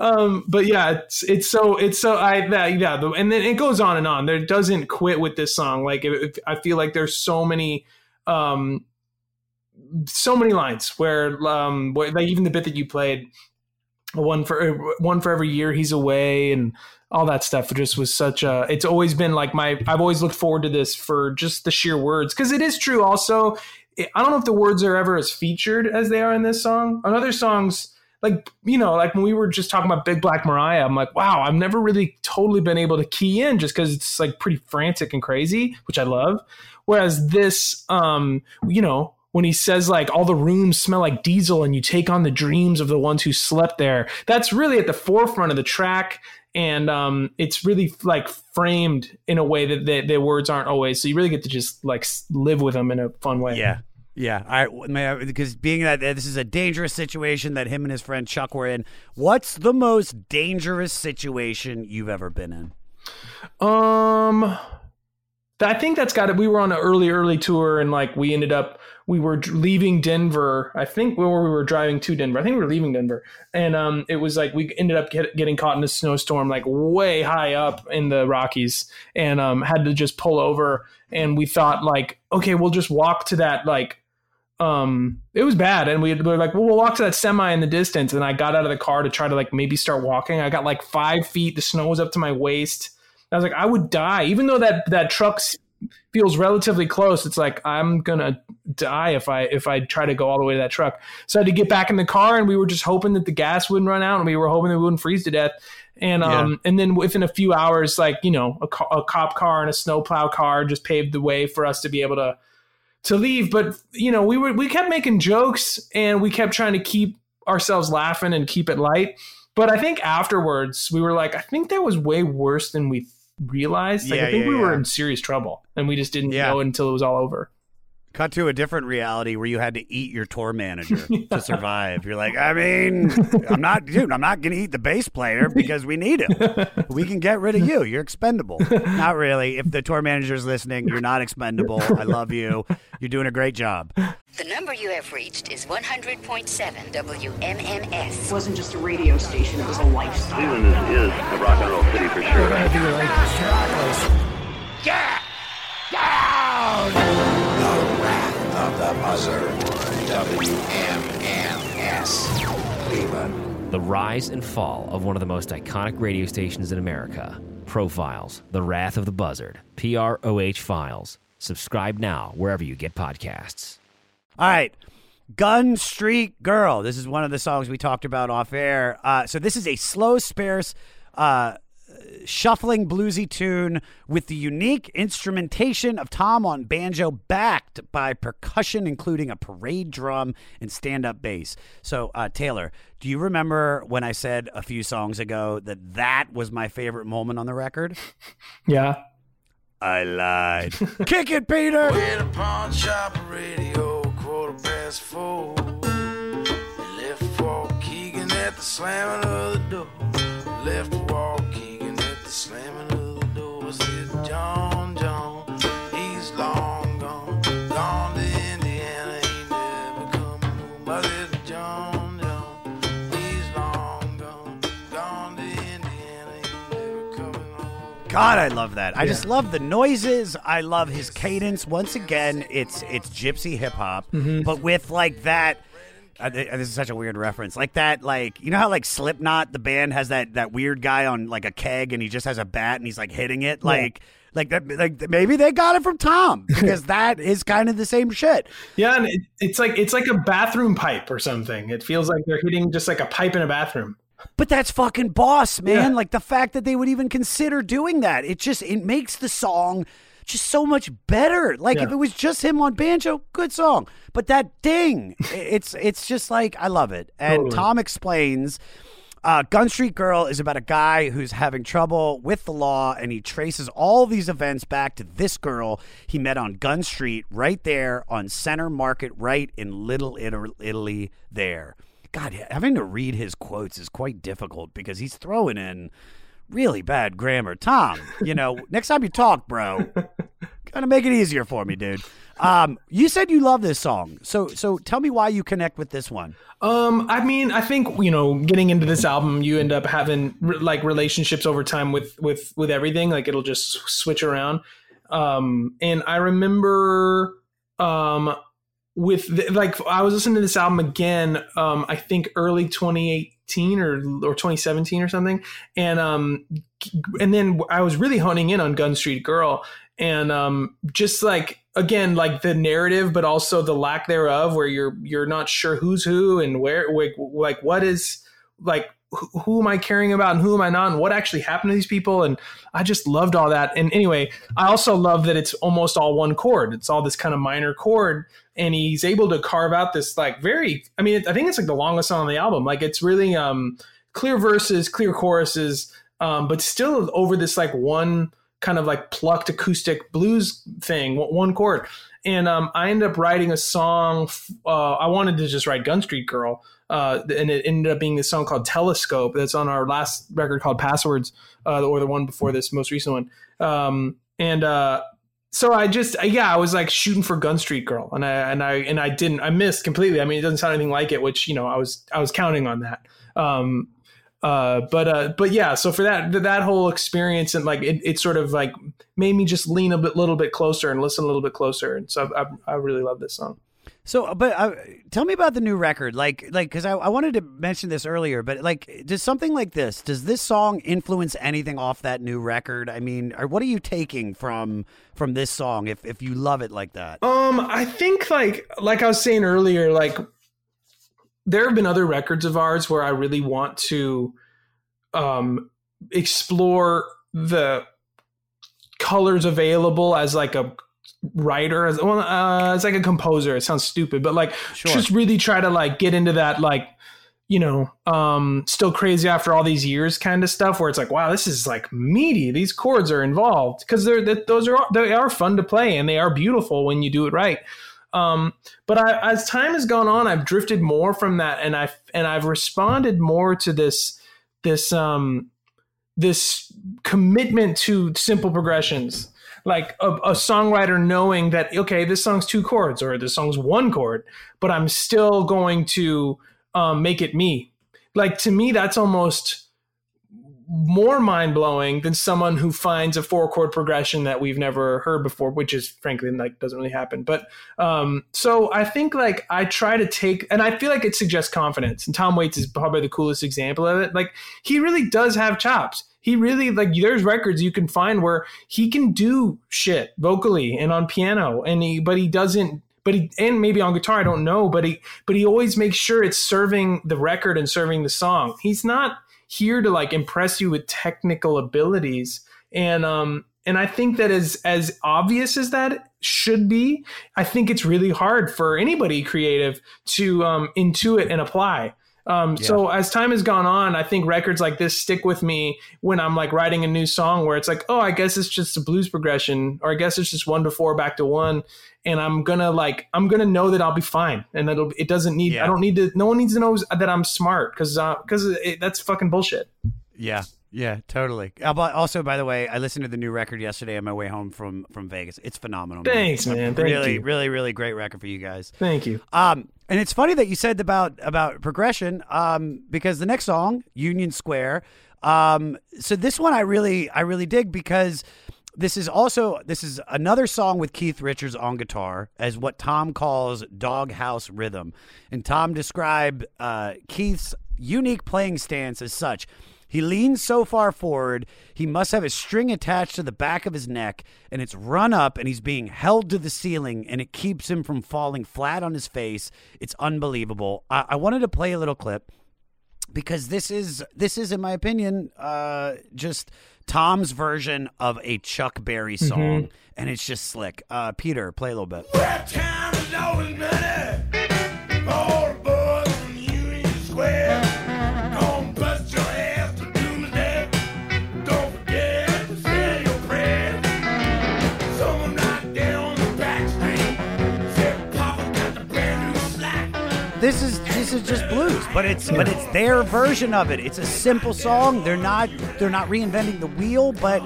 D: um, but yeah, it's it's so it's so I that yeah, the, and then it goes on and on. There doesn't quit with this song. Like if, if- I feel like there's so many um so many lines where um where, like even the bit that you played one for one for every year he's away and all that stuff just was such a it's always been like my i've always looked forward to this for just the sheer words because it is true also. It- i don't know if the words are ever as featured as they are in this song. On other songs like you know like when we were just talking about big black mariah i'm like wow i've never really totally been able to key in just because it's like pretty frantic and crazy which i love. Whereas this um you know when he says like all the rooms smell like diesel and you take on the dreams of the ones who slept there that's really at the forefront of the track and um, it's really like framed in a way that the, words aren't always so you really get to just like live with them in a fun way
A: Yeah. Yeah, I because being that this is a dangerous situation that him and his friend Chuck were in. What's the most dangerous situation you've ever been in?
D: Um, I think that's got it. We were on an early, early tour, and like we ended up, we were leaving Denver. I think where we were driving to Denver. I think we were leaving Denver, and um, it was like we ended up get, getting caught in a snowstorm, like way high up in the Rockies, and um, had to just pull over. And we thought like, okay, we'll just walk to that like um it was bad and we, we were like well we'll walk to that semi in the distance and i got out of the car to try to like maybe start walking i got like five feet the snow was up to my waist i was like i would die even though that that truck s- feels relatively close it's like i'm gonna die if i if i try to go all the way to that truck. So i had to get back in the car and we were just hoping that the gas wouldn't run out and we were hoping that we wouldn't freeze to death. And um and then within a few hours like you know a, co- a cop car and a snowplow car just paved the way for us to be able to to leave. But you know we were we kept making jokes and we kept trying to keep ourselves laughing and keep it light. But i think afterwards we were like i think that was way worse than we realized like
A: Yeah,
D: i think
A: yeah,
D: we were in serious trouble and we just didn't know until it was all over
A: Cut to a different reality where you had to eat your tour manager to survive. You're like, I mean, I'm not, dude, I'm not going to eat the bass player because we need him. We can get rid of you. You're expendable. Not really. If the tour manager's listening, you're not expendable. I love you. You're doing a great job.
M: The number you have reached is 100.7 WMMS.
N: It wasn't just a radio station, it was a lifestyle.
O: Cleveland is, is a rock and roll city for sure.
H: Get down! The Wrath of the Buzzard. WMMS. Cleveland.
P: The rise and fall of one of the most iconic radio stations in America. Profiles, The Wrath of the Buzzard, PROH Files. Subscribe now wherever you get podcasts.
A: All right. Gun Street Girl. This is one of the songs we talked about off air. Uh, so this is a slow, sparse, uh, shuffling bluesy tune with the unique instrumentation of Tom on banjo, backed by percussion, including a parade drum and stand-up bass. So, uh, Taylor, do you remember when I said a few songs ago that that was my favorite moment on the record?
D: Yeah.
A: I lied. Kick it, Peter.
G: Wait upon shop radio, quarter past four. Left for Keegan at the slamming of the door. Left for of the door. I said, John, John, he's long gone. Gone to Indiana, he never come home. I said, John, John, he's long gone. Gone to Indiana, he never coming home.
A: God, I love that. I just love the noises. I love his cadence. Once again, it's it's gypsy hip hop,
D: Mhm.
A: but with like that. Uh, this is such a weird reference. Like that, like you know how like Slipknot, the band has that that weird guy on like a keg, and he just has a bat and he's like hitting it, like like that. Like maybe they got it from Tom because that is kind of the same shit.
D: Yeah, and it, it's like it's like a bathroom pipe or something. It feels like they're hitting just like a pipe in a bathroom.
A: But that's fucking boss, man.
D: Yeah.
A: Like the fact that they would even consider doing that, it just it makes the song just so much better. Like if it was just him on banjo, good song. But that ding, it's it's just like I love it. And
D: Totally.
A: Tom explains. Uh, Gun Street Girl is about a guy who's having trouble with the law, and he traces all these events back to this girl he met on Gun Street, right there on Center Market, right in Little Italy. There, God, having to read his quotes is quite difficult because he's throwing in really bad grammar. Tom, you know, next time you talk, bro, gotta make it easier for me, dude. Um, you said you love this song, so so tell me why you connect with this one.
D: Um, I mean, I think you know, getting into this album, you end up having re- like relationships over time with with with everything. Like it'll just switch around. Um, and I remember, um, with the, like I was listening to this album again. Um, I think early 2018 or or 2017 or something, and um, and then I was really honing in on Gun Street Girl, and um, just like again like the narrative, but also the lack thereof, where you're you're not sure who's who and where like like what is like who, am I caring about and who am I not and what actually happened to these people? And I just loved all that. And anyway I also love that it's almost all one chord. It's all this kind of minor chord. And he's able to carve out this like very I mean I think it's like the longest song on the album. Like it's really um clear verses clear choruses um but still over this like one kind of like plucked acoustic blues thing one- one chord. And um, I ended up writing a song. Uh, I wanted to just write Gun Street Girl, uh, and it ended up being this song called Telescope. That's on our last record called Passwords, uh, or the one before this most recent one. Um, and uh, so I just, yeah, I was like shooting for Gun Street Girl, and I and I and I didn't, I missed completely. I mean, it doesn't sound anything like it, which you know, I was I was counting on that. Um, uh, but uh, but yeah, so for that that whole experience and like it, it sort of like made me just lean a bit, little bit closer and listen a little bit closer, and so I, I, I really love this song.
A: So, but uh, tell me about the new record, like, like, because I, I wanted to mention this earlier, but like, does something like this, does this song influence anything off that new record? I mean, or what are you taking from from this song if if you love it like that?
D: Um, I think like like I was saying earlier, like there have been other records of ours where I really want to um explore the colors available as like a writer as well uh, as like a composer. It sounds stupid but like just really try to like get into that like you know um still crazy after all these years kind of stuff where it's like wow this is like meaty. These chords are involved because they're that those are they are fun to play and they are beautiful when you do it right. Um, but I, as time has gone on, I've drifted more from that, and I and I've responded more to this this um this commitment to simple progressions like a, a, songwriter knowing that okay this song's two chords or this song's one chord but i'm still going to um, make it me. Like to me that's almost more mind-blowing than someone who finds a four chord progression that we've never heard before which is frankly like doesn't really happen. But um so i think like i try to take and i feel like it suggests confidence and tom waits is probably the coolest example of it. Like he really does have chops. He really like there's records you can find where he can do shit vocally and on piano and he but he doesn't but he and maybe on guitar I don't know but he but he always makes sure it's serving the record and serving the song. He's not here to like impress you with technical abilities. And um and I think that as as obvious as that should be I think it's really hard for anybody creative to um intuit and apply um, yeah. So as time has gone on, I think records like this stick with me when I'm like writing a new song where it's like, oh, I guess it's just a blues progression, or I guess it's just one to four back to one, and I'm gonna like I'm gonna know that I'll be fine, and it'll it doesn't need yeah. I don't need to no one needs to know that I'm smart because because uh, that's fucking bullshit.
A: Yeah, yeah, totally. Also, by the way, I listened to the new record yesterday on my way home from from Vegas. It's phenomenal. Man.
D: Thanks, man. Thank
A: really,
D: you.
A: really, really great record for you guys.
D: Thank you.
A: Um, and it's funny that you said about about progression, um, because the next song, Union Square, um, so this one I really I really dig because this is also this is another song with Keith Richards on guitar as what Tom calls doghouse rhythm, and Tom described uh, Keith's unique playing stance as such. He leans so far forward, he must have a string attached to the back of his neck, and it's run up, and he's being held to the ceiling, and it keeps him from falling flat on his face. It's unbelievable. I, I wanted to play a little clip because this is this is, in my opinion, uh, just Tom's version of a Chuck Berry song, mm-hmm. and it's just slick. Uh, Peter, play a little bit. Is just blues, but it's but it's their version of it. It's a simple song. They're not they're not reinventing the wheel, but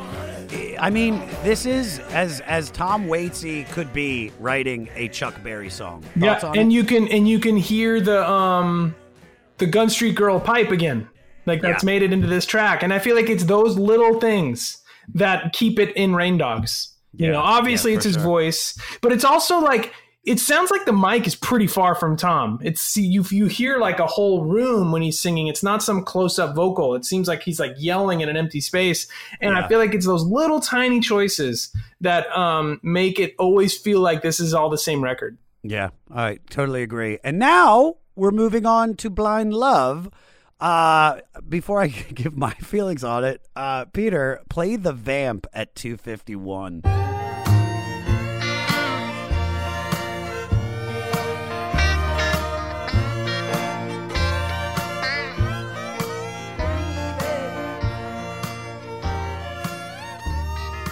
A: I mean, this is as as Tom Waitsy could be writing a Chuck Berry song.
D: Thoughts yeah, and it? you can and you can hear the um the Gun Street Girl pipe again. Like that's yeah. made it into this track, and I feel like it's those little things that keep it in Rain Dogs. You yeah, know, obviously yeah, it's his sure. voice, but it's also like it sounds like the mic is pretty far from Tom. It's you you hear like a whole room when he's singing. It's not some close up vocal. It seems like he's like yelling in an empty space. And yeah. I feel like it's those little tiny choices that um, make it always feel like this is all the same record.
A: Yeah, I totally agree. And now we're moving on to Blind Love. Uh, before I give my feelings on it, uh, Peter, play the vamp at 251.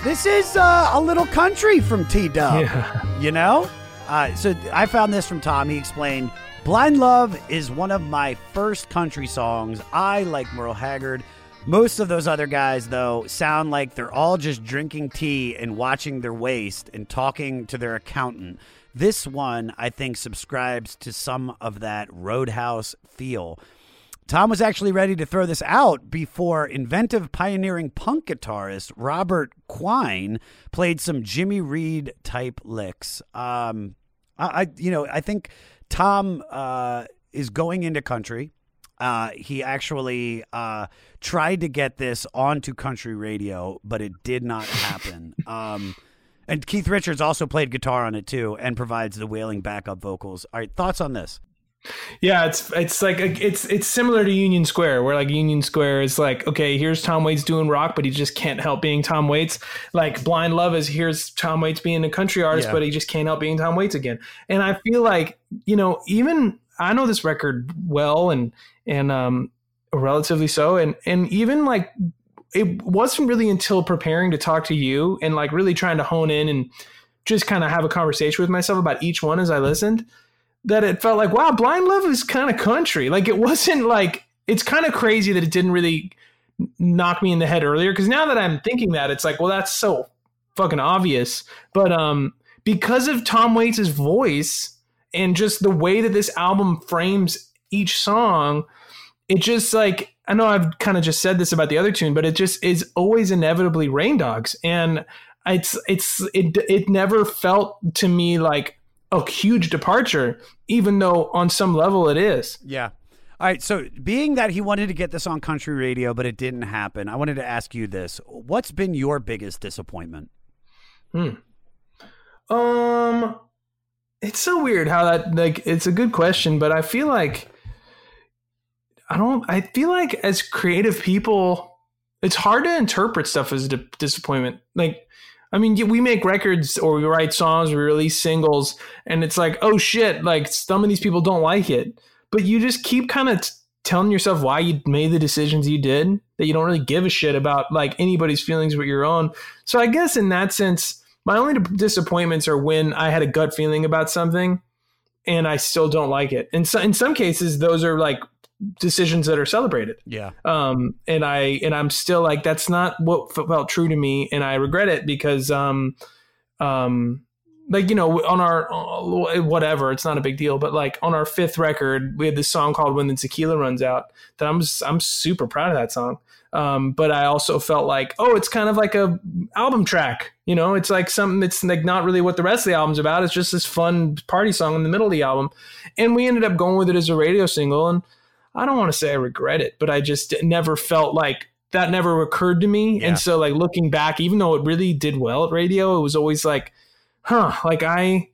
A: This is uh, a little country from T Dub. Yeah. You know? Uh, so I found this from Tom. He explained Blind Love is one of my first country songs. I like Merle Haggard. Most of those other guys, though, sound like they're all just drinking tea and watching their waist and talking to their accountant. This one, I think, subscribes to some of that Roadhouse feel. Tom was actually ready to throw this out before inventive pioneering punk guitarist Robert Quine played some Jimmy Reed type licks. Um, I, I, you know, I think Tom uh, is going into country. Uh, he actually uh, tried to get this onto country radio, but it did not happen. um, and Keith Richards also played guitar on it too, and provides the wailing backup vocals. All right, thoughts on this?
D: Yeah, it's it's like it's it's similar to Union Square, where like Union Square is like, okay, here's Tom Waits doing rock, but he just can't help being Tom Waits. Like Blind Love is here's Tom Waits being a country artist, yeah. but he just can't help being Tom Waits again. And I feel like you know, even I know this record well, and and um, relatively so, and and even like it wasn't really until preparing to talk to you and like really trying to hone in and just kind of have a conversation with myself about each one as I listened, that it felt like, wow, Blind Love is kind of country. Like it wasn't like it's kind of crazy that it didn't really knock me in the head earlier. Because now that I'm thinking that, it's like, well, that's so fucking obvious. But um, because of Tom Waits' voice and just the way that this album frames each song, it just like I know I've kind of just said this about the other tune, but it just is always inevitably Rain Dogs, and it's it's it it never felt to me like a huge departure, even though on some level it is.
A: Yeah. All right. So, being that he wanted to get this on country radio, but it didn't happen, I wanted to ask you this: What's been your biggest disappointment?
D: Hmm. Um, it's so weird how that like it's a good question, but I feel like I don't. I feel like as creative people, it's hard to interpret stuff as a disappointment. Like, I mean, we make records or we write songs, we release singles, and it's like, oh shit, like some of these people don't like it, but you just keep kind of. T- telling yourself why you made the decisions you did that you don't really give a shit about like anybody's feelings but your own so i guess in that sense my only disappointments are when I had a gut feeling about something and I still don't like it. And so in some cases, those are like decisions that are celebrated.
A: Yeah.
D: Um, and I and I'm still like that's not what felt true to me, and I regret it because um, um, like you know on our uh, whatever it's not a big deal but like on our fifth record we had this song called when the tequila runs out that i'm i'm super proud of that song um, but i also felt like oh it's kind of like a album track you know it's like something that's like not really what the rest of the album's about it's just this fun party song in the middle of the album and we ended up going with it as a radio single and i don't want to say i regret it but i just never felt like that never occurred to me
A: Yeah.
D: and so like looking back even though it really did well at radio it was always like huh, like I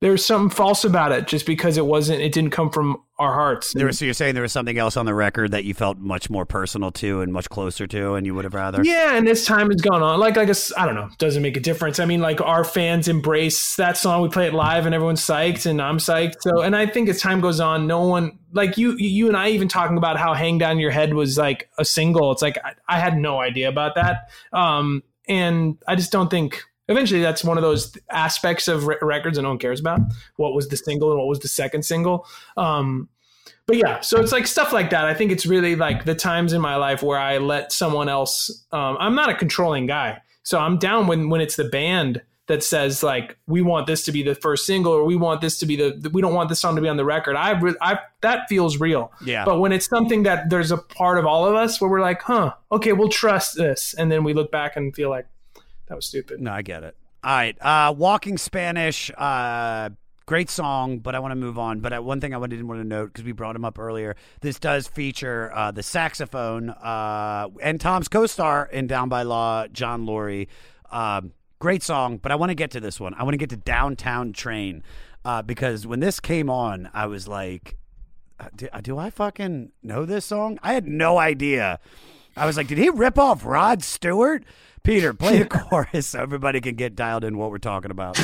D: there's something false about it just because it wasn't it didn't come from our hearts.
A: There was, so you're saying there was something else on the record that you felt much more personal to and much closer to, and you would have rather.
D: Yeah, and as time has gone on, like like I s- I don't know, doesn't make a difference. I mean, like our fans embrace that song. We play it live, and everyone's psyched, and I'm psyched. So, and I think as time goes on, no one like you, you and I even talking about how "Hang Down Your Head" was like a single. It's like I, I had no idea about that, um, and I just don't think. Eventually, that's one of those aspects of re- records that no one cares about. What was the single and what was the second single? Um, but yeah, so it's like stuff like that. I think it's really like the times in my life where I let someone else. Um, I'm not a controlling guy, so I'm down when when it's the band that says like we want this to be the first single or we want this to be the we don't want this song to be on the record. I re- I that feels real.
A: Yeah.
D: But when it's something that there's a part of all of us where we're like, huh, okay, we'll trust this, and then we look back and feel like that was stupid.
A: No, I get it. All right. Uh, Walking Spanish, uh, great song, but I want to move on. But uh, one thing I didn't want to note because we brought him up earlier, this does feature uh, the saxophone uh, and Tom's co-star in Down by Law, John Lurie. Um, great song, but I want to get to this one. I want to get to Downtown Train uh, because when this came on, I was like, do, do I fucking know this song? I had no idea. I was like, did he rip off Rod Stewart? Peter, play the chorus so everybody can get dialed in what we're talking about.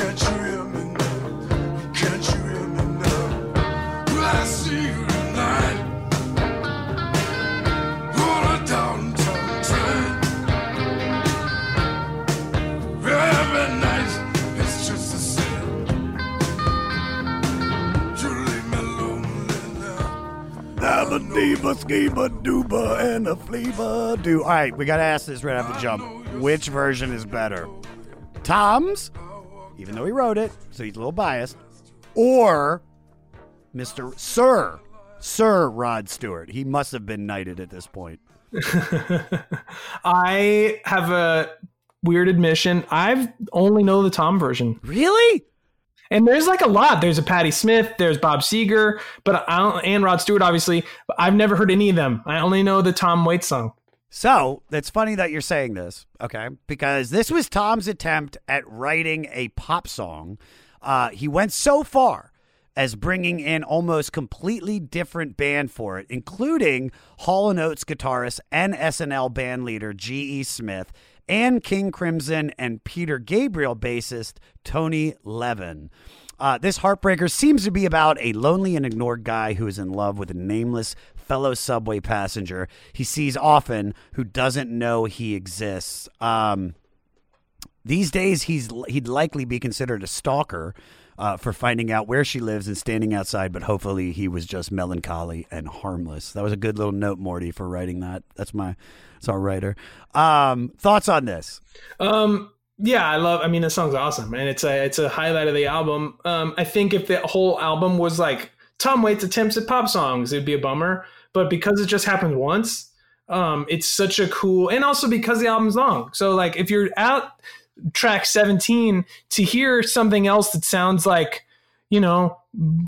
A: Dabba deeba skeeba dooba and a fleeba doo. All right, we got to ask this right off the jump. Which version is better? Tom's, even though he wrote it, so he's a little biased, or Mr. Sir, Sir Rod Stewart. He must have been knighted at this point.
D: I have a weird admission. I've only know the Tom version.
A: Really?
D: And there's like a lot. There's a Patty Smyth. There's Bob Seger, but I don't, and Rod Stewart, obviously. But I've never heard any of them. I only know the Tom Waits song.
A: So that's funny that you're saying this, okay? Because this was Tom's attempt at writing a pop song. Uh, he went so far as bringing in almost completely different band for it, including Hall & Oates guitarist and SNL band leader G.E. Smith, and King Crimson and Peter Gabriel bassist Tony Levin. Uh, this Heartbreaker seems to be about a lonely and ignored guy who is in love with a nameless fellow subway passenger he sees often who doesn't know he exists. Um, these days he's he'd likely be considered a stalker uh, for finding out where she lives and standing outside. But hopefully he was just melancholy and harmless. That was a good little note, Morty, for writing that. That's my that's our writer. Um, thoughts on this?
D: Um, yeah, I love. I mean, the song's awesome, and it's a it's a highlight of the album. Um, I think if the whole album was like Tom Waits attempts at pop songs, it'd be a bummer. But because it just happened once, um, it's such a cool, and also because the album's long. So like, if you're out track 17 to hear something else that sounds like, you know,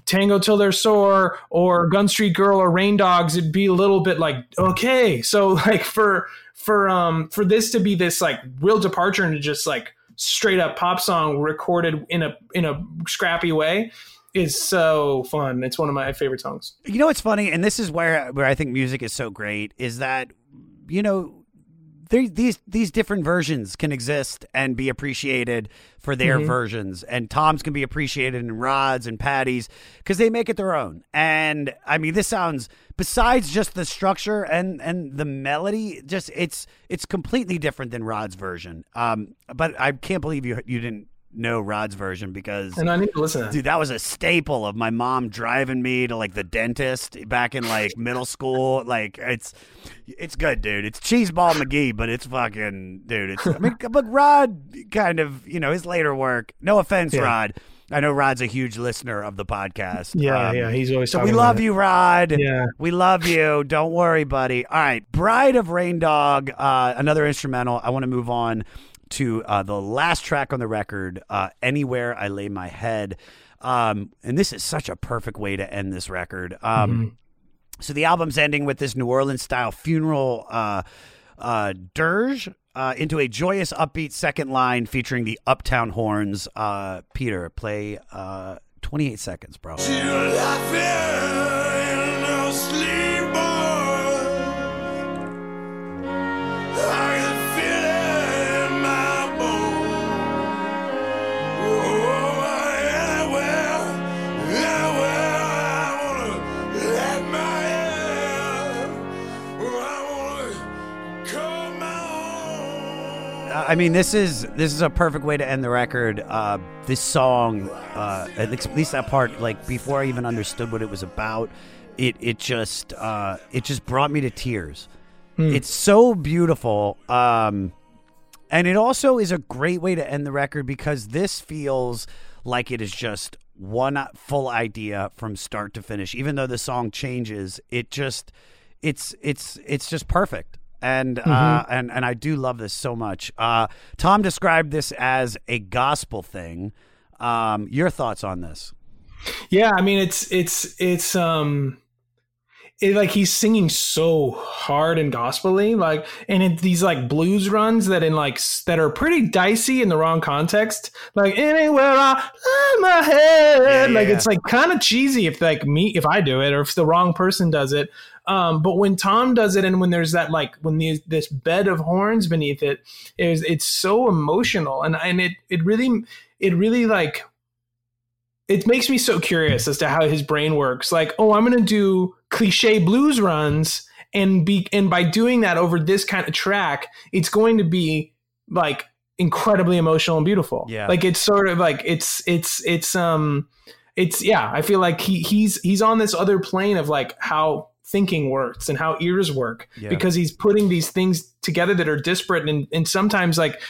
D: Tango Till They're Sore or Gun Street Girl or Rain Dogs, it'd be a little bit like okay. So like for for um for this to be this like real departure into just like straight up pop song recorded in a in a scrappy way is so fun. It's one of my favorite songs.
A: You know what's funny, and this is where where I think music is so great, is that you know there, these these different versions can exist and be appreciated for their
D: Mhm.
A: versions, and Tom's can be appreciated in Rod's and Patty's because they make it their own. And I mean, this sounds besides just the structure and and the melody, just it's it's completely different than Rod's version. Um, but I can't believe you you didn't know Rod's version because
D: And I need to listen to that.
A: Dude, that was a staple of my mom driving me to like the dentist back in like middle school. Like it's it's good, dude. It's cheeseball McGee, but it's fucking dude. It's I mean, but Rod kind of you know his later work. No offense,
D: Yeah.
A: Rod. I know Rod's a huge listener of the podcast.
D: Yeah, yeah, he's always
A: so. We love you, Rod.
D: Yeah.
A: we love you. Don't worry, buddy. All right, Bride of Rain Dog, uh, another instrumental. I want to move on to uh, the last track on the record, uh, Anywhere I Lay My Head. Um, and this is such a perfect way to end this record. Um,
D: Mm-hmm.
A: So the album's ending with this New Orleans style funeral uh, uh, dirge uh, into a joyous, upbeat second line featuring the Uptown Horns. Uh, Peter, play uh, 28 seconds, bro. I mean, this is this is a perfect way to end the record. Uh, this song, uh, at least- at least that part, like before I even understood what it was about, it it just uh, it just brought me to tears.
D: Hmm.
A: It's so beautiful, um, and it also is a great way to end the record because this feels like it is just one full idea from start to finish. Even though the song changes, it just it's it's it's just perfect and uh,
D: Mhm.
A: and and I do love this so much. Uh, Tom described this as a gospel thing. Um, your thoughts on this?
D: Yeah, I mean it's it's it's um it, like he's singing so hard and gospelly like and it, these like blues runs that in like that are pretty dicey in the wrong context like anywhere i lay my head like
A: yeah.
D: it's like kind of cheesy if like me if i do it or if the wrong person does it um but when tom does it and when there's that like when the, this bed of horns beneath it is it's so emotional and and it it really it really like it makes me so curious as to how his brain works. Like, oh, I'm going to do cliche blues runs, and be and by doing that over this kind of track, it's going to be like incredibly emotional and beautiful.
A: Yeah.
D: like it's sort of like it's it's it's um it's yeah. I feel like he he's he's on this other plane of like how thinking works and how ears work
A: Yeah.
D: because he's putting these things together that are disparate and, and sometimes like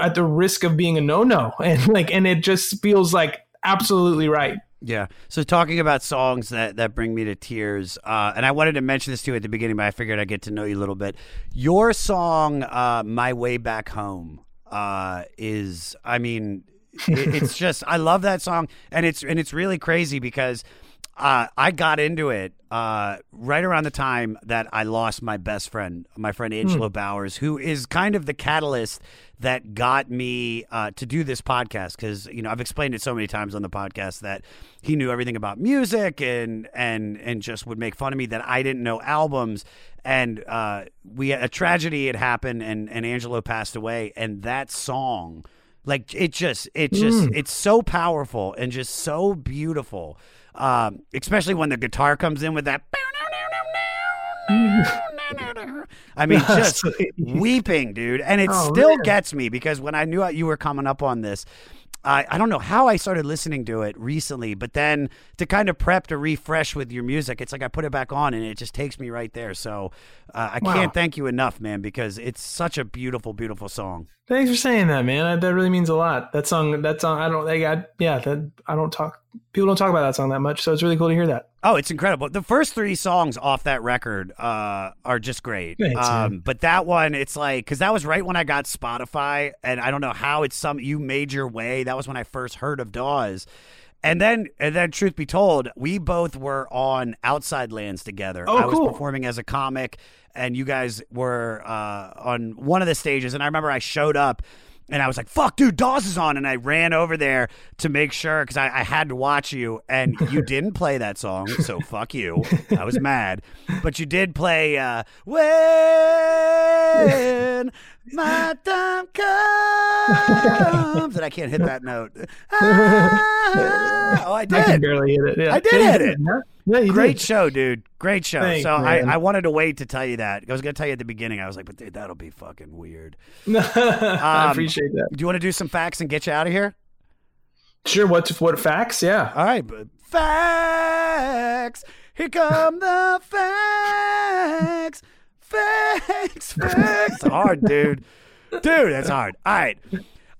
D: at the risk of being a no-no and like and it just feels like absolutely right
A: Yeah. So talking about songs that that bring me to tears, uh, and I wanted to mention this too at the beginning, but I figured I'd get to know you a little bit. Your song, uh, "My Way Back Home," uh, is, I mean, it, it's just I love that song, and it's and it's really crazy because. Uh, I got into it uh, right around the time that I lost my best friend, my friend Angelo Bowers, who is kind of the catalyst that got me uh, to do this podcast. Because you know I've explained it so many times on the podcast that he knew everything about music and and and just would make fun of me that I didn't know albums. And uh, we a tragedy had happened, and and Angelo passed away, and that song. Like it just, it just,
D: Mm.
A: it's so powerful and just so beautiful. Um, especially when the guitar comes in with that. I mean, just weeping, dude. And it
D: Oh,
A: still
D: man.
A: gets me because when I knew you were coming up on this, I, I don't know how I started listening to it recently, but then to kind of prep to refresh with your music, it's like I put it back on and it just takes me right there. So uh, I
D: Wow.
A: can't thank you enough, man, because it's such a beautiful, beautiful song.
D: Thanks for saying that, man. That really means a lot. That song, that song, I don't, I got, yeah, that I don't talk, people don't talk about that song that much. So it's really cool to hear that.
A: Oh, it's incredible. The first three songs off that record uh, are just great.
D: Thanks.
A: Um, but that one, it's like, because that was right when I got Spotify, and I don't know how it's some, you made your way. That was when I first heard of Dawes. And then, and then, truth be told, we both were on Outside Lands together.
D: Oh,
A: I was
D: cool.
A: performing as a comic, and you guys were uh, on one of the stages. And I remember I showed up, and I was like, "Fuck, dude, Dawes is on!" And I ran over there to make sure because I, I had to watch you, and you didn't play that song, so fuck you. I was mad, but you did play uh, "When My Time Comes," and I can't hit that note. Ah, oh, I did.
D: I can barely hit it. Yeah.
A: I did hit it.
D: Yeah,
A: Great
D: did.
A: show, dude. Great show.
D: Thanks,
A: so I. I wanted to wait to tell you that. I was going to tell you at the beginning. I was like, but dude, that'll be fucking weird.
D: I
A: Um,
D: appreciate that.
A: Do you want to do some facts and get you out of here?
D: Sure. What, what facts? Yeah.
A: All right. But facts. Here come the facts. Facts. Facts. It's hard, dude. Dude, that's hard. All right.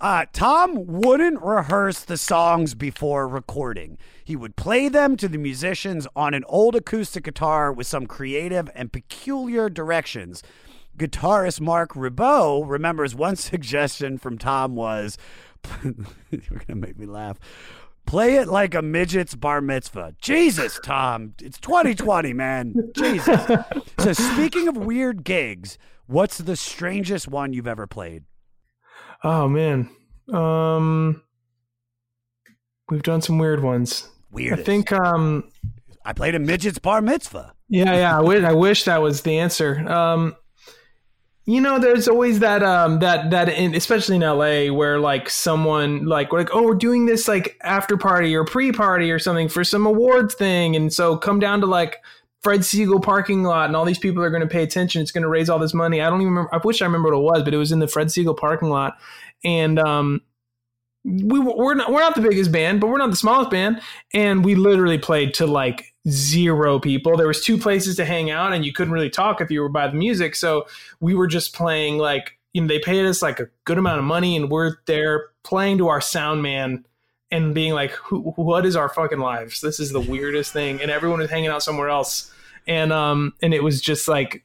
A: Uh, Tom wouldn't rehearse the songs before recording. He would play them to the musicians on an old acoustic guitar with some creative and peculiar directions. Guitarist Marc Ribot remembers one suggestion from Tom was, "You're gonna make me laugh." Play it like a midget's bar mitzvah. Jesus, Tom, it's 2020, man. Jesus. so, speaking of weird gigs, what's the strangest one you've ever played?
D: Oh man. Um, we've done some weird ones.
A: Weirdest.
D: I think. Um,
A: I played a midget's bar mitzvah.
D: Yeah, yeah. I wish, I wish that was the answer. Um, you know, there's always that um that that in, especially in LA where like someone like we're like oh we're doing this like after party or pre party or something for some awards thing, and so come down to like Fred Segal parking lot, and all these people are going to pay attention. It's going to raise all this money. I don't even remember. I wish I remember what it was, but it was in the Fred Segal parking lot, and um, we we're not we're not the biggest band, but we're not the smallest band, and we literally played to like zero people. There was two places to hang out, and you couldn't really talk if you were by the music. So we were just playing like you know they paid us like a good amount of money, and we're there playing to our sound man and being like, "What is our fucking lives? This is the weirdest thing." And everyone was hanging out somewhere else, and um and it was just like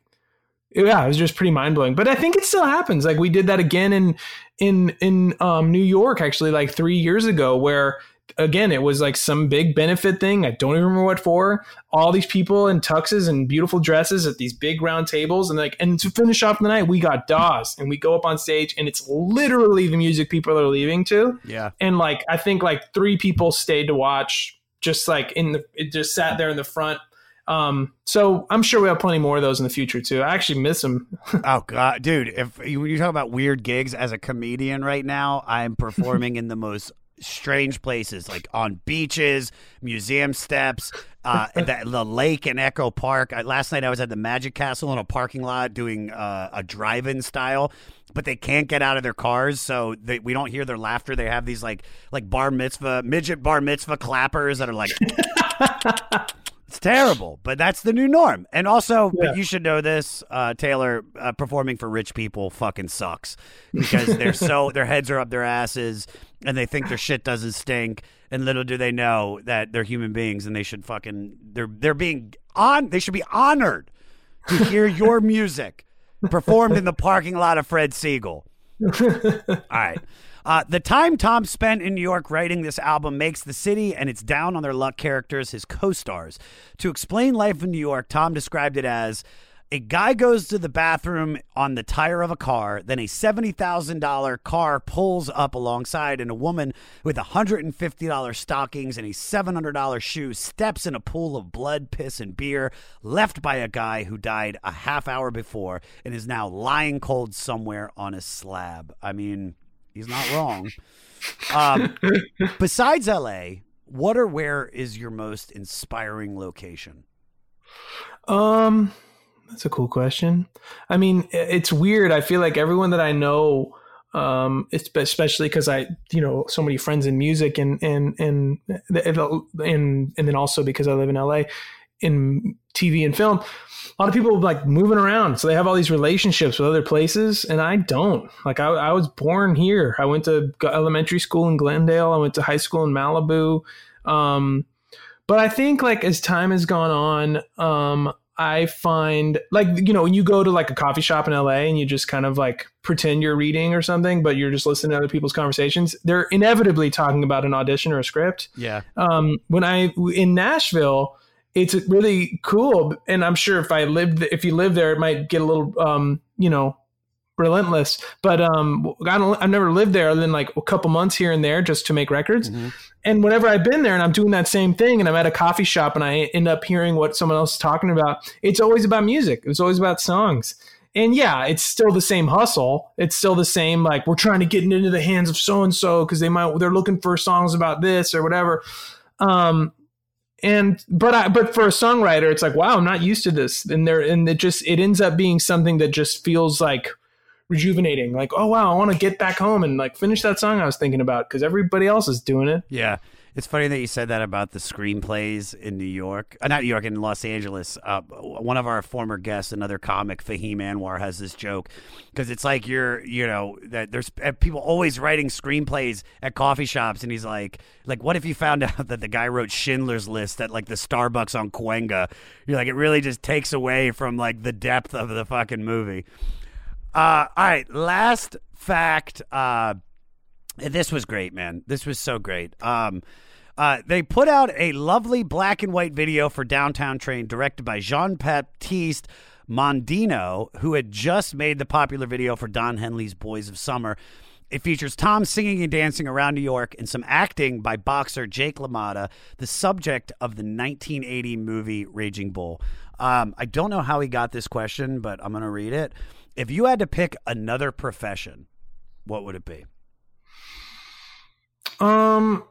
D: yeah, it was just pretty mind blowing. But I think it still happens. Like we did that again in in in um, New York actually, like three years ago, where again it was like some big benefit thing. I don't even remember what for. All these people in tuxes and beautiful dresses at these big round tables, and like and to finish off the night, we got Dawes, and we go up on stage, and it's literally the music people are leaving to.
A: Yeah.
D: And like I think like three people stayed to watch, just like in the it just sat there in the front. Um, so I'm sure we have plenty more of those in the future too. I actually miss them.
A: oh god, dude! If you, when you talk about weird gigs as a comedian right now, I'm performing in the most strange places, like on beaches, museum steps, uh, the, the lake in Echo Park. I, last night I was at the Magic Castle in a parking lot doing uh, a drive-in style. But they can't get out of their cars, so they, we don't hear their laughter. They have these like like bar mitzvah midget bar mitzvah clappers that are like it's terrible, but that's the new norm. And also, but you should know this, uh, Taylor. Uh, performing for rich people fucking sucks because they're so their heads are up their asses and they think their shit doesn't stink. And little do they know that they're human beings and they should fucking they're they're being on. They should be honored to hear your music performed in the parking lot of Fred Segal. All right. Uh, the time Tom spent in New York writing this album makes the city and its down on their luck characters his co stars. To explain life in New York, Tom described it as a guy goes to the bathroom on the tire of a car, then a $70,000 car pulls up alongside, and a woman with $150 stockings and a $700 shoe steps in a pool of blood, piss, and beer left by a guy who died a half hour before and is now lying cold somewhere on a slab. I mean, he's not wrong. Um, besides LA, what or where is your most inspiring location?
D: Um, That's a cool question. I mean, it's weird. I feel like everyone that I know, um, especially because I, you know, so many friends in music and and and and and then also because I live in LA, in TV and film, a lot of people like moving around, so they have all these relationships with other places, and I don't. Like I, I was born here. I went to elementary school in Glendale. I went to high school in Malibu. Um, but I think like as time has gone on, um, I find like you know when you go to like a coffee shop in LA and you just kind of like pretend you're reading or something, but you're just listening to other people's conversations. They're inevitably talking about an audition or a script.
A: Yeah.
D: Um, when I in Nashville, it's really cool, and I'm sure if I lived if you live there, it might get a little um, you know relentless. But um, I don't. I've never lived there other than like a couple months here and there just to make records. And whenever I've been there and I'm doing that same thing, and I'm at a coffee shop and I end up hearing what someone else is talking about, it's always about music. It's always about songs. And yeah, it's still the same hustle. It's still the same like we're trying to get into the hands of so and so because they might they're looking for songs about this or whatever. Um, and but I but for a songwriter, it's like wow, I'm not used to this, and there and it just it ends up being something that just feels like rejuvenating. Like oh wow, I want to get back home and like finish that song I was thinking about because everybody else is doing it.
A: Yeah. It's funny that you said that about the screenplays in New York, uh, not New York, in Los Angeles. Uh, one of our former guests, another comic, Fahim Anwar, has this joke because it's like you're, you know, that there's uh, people always writing screenplays at coffee shops, and he's like, like, what if you found out that the guy wrote Schindler's List at like the Starbucks on Cahuenga? You're like, it really just takes away from like the depth of the fucking movie. Uh, all right, last fact. Uh, this was great, man. This was so great. Um, uh, they put out a lovely black and white video for Downtown Train, directed by Jean Baptiste Mondino, who had just made the popular video for Don Henley's Boys of Summer. It features Tom singing and dancing around New York and some acting by boxer Jake LaMotta, the subject of the 1980 movie Raging Bull. Um, I don't know how he got this question, but I'm going to read it. If you had to pick another profession, what would it be?
D: Um,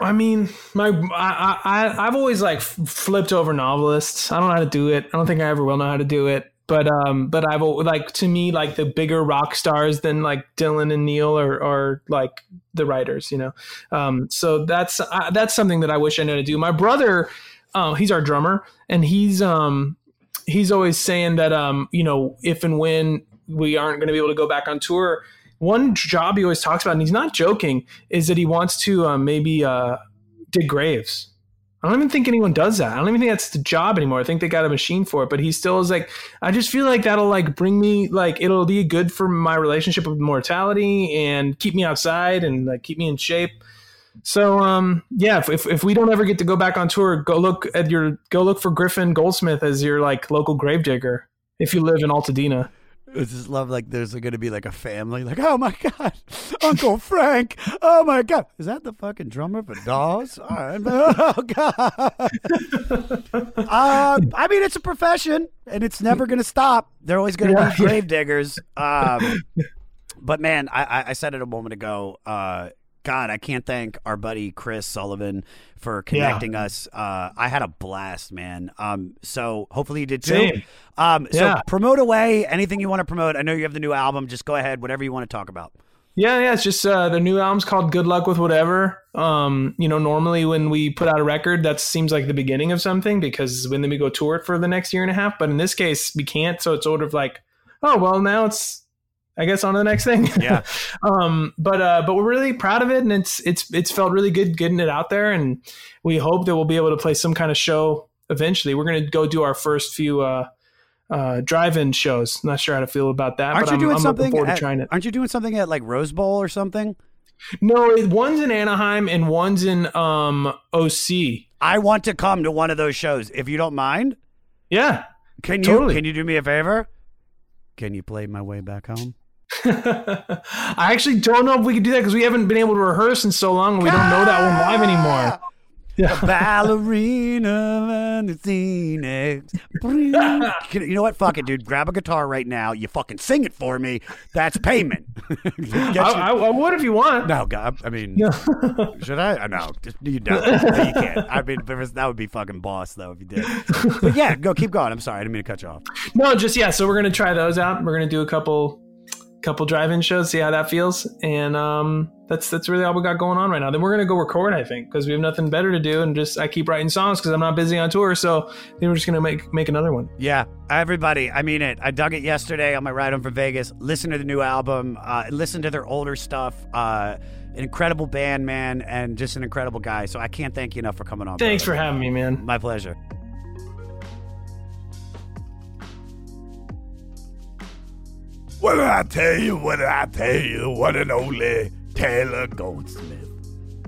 D: I mean, my I I I've always like flipped over novelists. I don't know how to do it. I don't think I ever will know how to do it. But um, but I've like to me like the bigger rock stars than like Dylan and Neil or or like the writers, you know. Um, so that's that's something that I wish I knew to do. My brother, uh, he's our drummer, and he's um he's always saying that um you know if and when we aren't going to be able to go back on tour one job he always talks about and he's not joking is that he wants to uh, maybe uh, dig graves. I don't even think anyone does that. I don't even think that's the job anymore. I think they got a machine for it but he still is like i just feel like that'll like bring me like it'll be good for my relationship with mortality and keep me outside and like keep me in shape. So um yeah, if, if if we don't ever get to go back on tour, go look at your go look for Griffin Goldsmith as your like local gravedigger if you live in Altadena.
A: I just love like there's going to be like a family like oh my god Uncle Frank oh my god. Is that the fucking drummer for Dawes all right. Oh god. Uh, I mean it's a profession and it's never going to stop. They're always going to
D: Yeah.
A: be grave diggers. Um, but man I, I I said it a moment ago uh, God I can't thank our buddy Chris Sullivan for connecting us uh, I had a blast man um, so hopefully you did too um, so
D: Yeah.
A: promote away anything you want to promote. I know you have the new album. Just go ahead, whatever you want to talk about.
D: Yeah, yeah, it's just uh, the new album's called Good Luck with Whatever. Um, you know, normally when we put out a record, that seems like the beginning of something because when then we go tour it for the next year and a half. But in this case, we can't, so it's sort of like, oh well, now it's I guess on to the next thing.
A: Yeah.
D: um, but uh, but we're really proud of it, and it's it's it's felt really good getting it out there, and we hope that we'll be able to play some kind of show eventually. We're gonna go do our first few uh, uh, drive-in shows. Not sure how to feel about that,
A: Aren't
D: but
A: you
D: I'm,
A: doing
D: I'm
A: something?
D: forward
A: at,
D: to trying it.
A: Aren't you doing something at like Rose Bowl or something?
D: No, it- one's in Anaheim and one's in um OC.
A: I want to come to one of those shows if you don't mind.
D: Yeah.
A: Can you
D: Totally.
A: can you do me a favor? Can you play my way back home?
D: I actually don't know if we could do that because we haven't been able to rehearse in so long and we don't know that one live anymore.
A: A ballerina and the phoenix. You know what? Fuck it, dude. Grab a guitar right now. You fucking sing it for me. That's payment.
D: I, I, I would if you want.
A: No, God. I mean, should I? No. Just you don't. No, you can't. I mean, that would be fucking boss though if you did. But yeah, go keep going. I'm sorry. I didn't mean to cut you off.
D: No, just yeah. So we're gonna try those out. We're gonna do a couple, couple drive-in shows, see how that feels, and um, that's that's really all we got going on right now. Then we're gonna go record, I think, because we have nothing better to do, and just I keep writing songs because I'm not busy on tour. So then we're just gonna make make another one.
A: Yeah, everybody. I mean it. I dug it yesterday on my ride home from Vegas. Listen to the new album. Uh, listen to their older stuff. Uh, an incredible band, man, and just an incredible guy. So I can't thank you enough for coming on.
D: Thanks
A: brother.
D: for having me, man.
A: My pleasure.
B: What did I tell you? What did I tell you? What and only Taylor Goldsmith.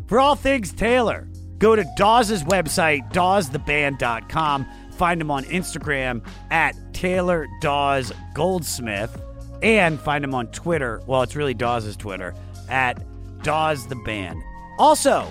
A: For all things Taylor, go to Dawes' website, dawestheband.com. Find him on Instagram at Taylor Dawes Goldsmith. And find him on Twitter. Well, it's really Dawes's Twitter at Dawes the Band. Also,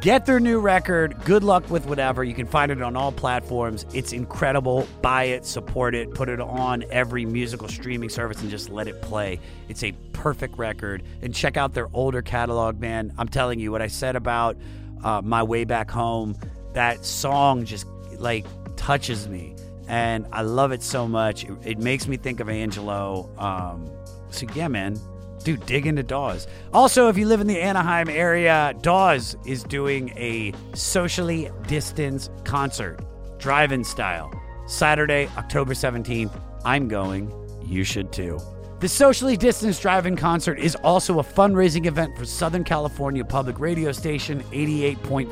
A: get their new record, Good Luck with Whatever. You can find it on all platforms. It's incredible. Buy it, support it, put it on every musical streaming service and just let it play. It's a perfect record. And check out their older catalog, man. I'm telling you, what I said about uh, My Way Back Home, that song just like touches me. And I love it so much. It, it makes me think of Angelo. Um, so, yeah, man, Dude, dig into Dawes. Also, if you live in the Anaheim area, Dawes is doing a socially distanced concert, drive in style. Saturday, October 17th. I'm going. You should too. The socially distanced drive in concert is also a fundraising event for Southern California Public Radio Station 88.5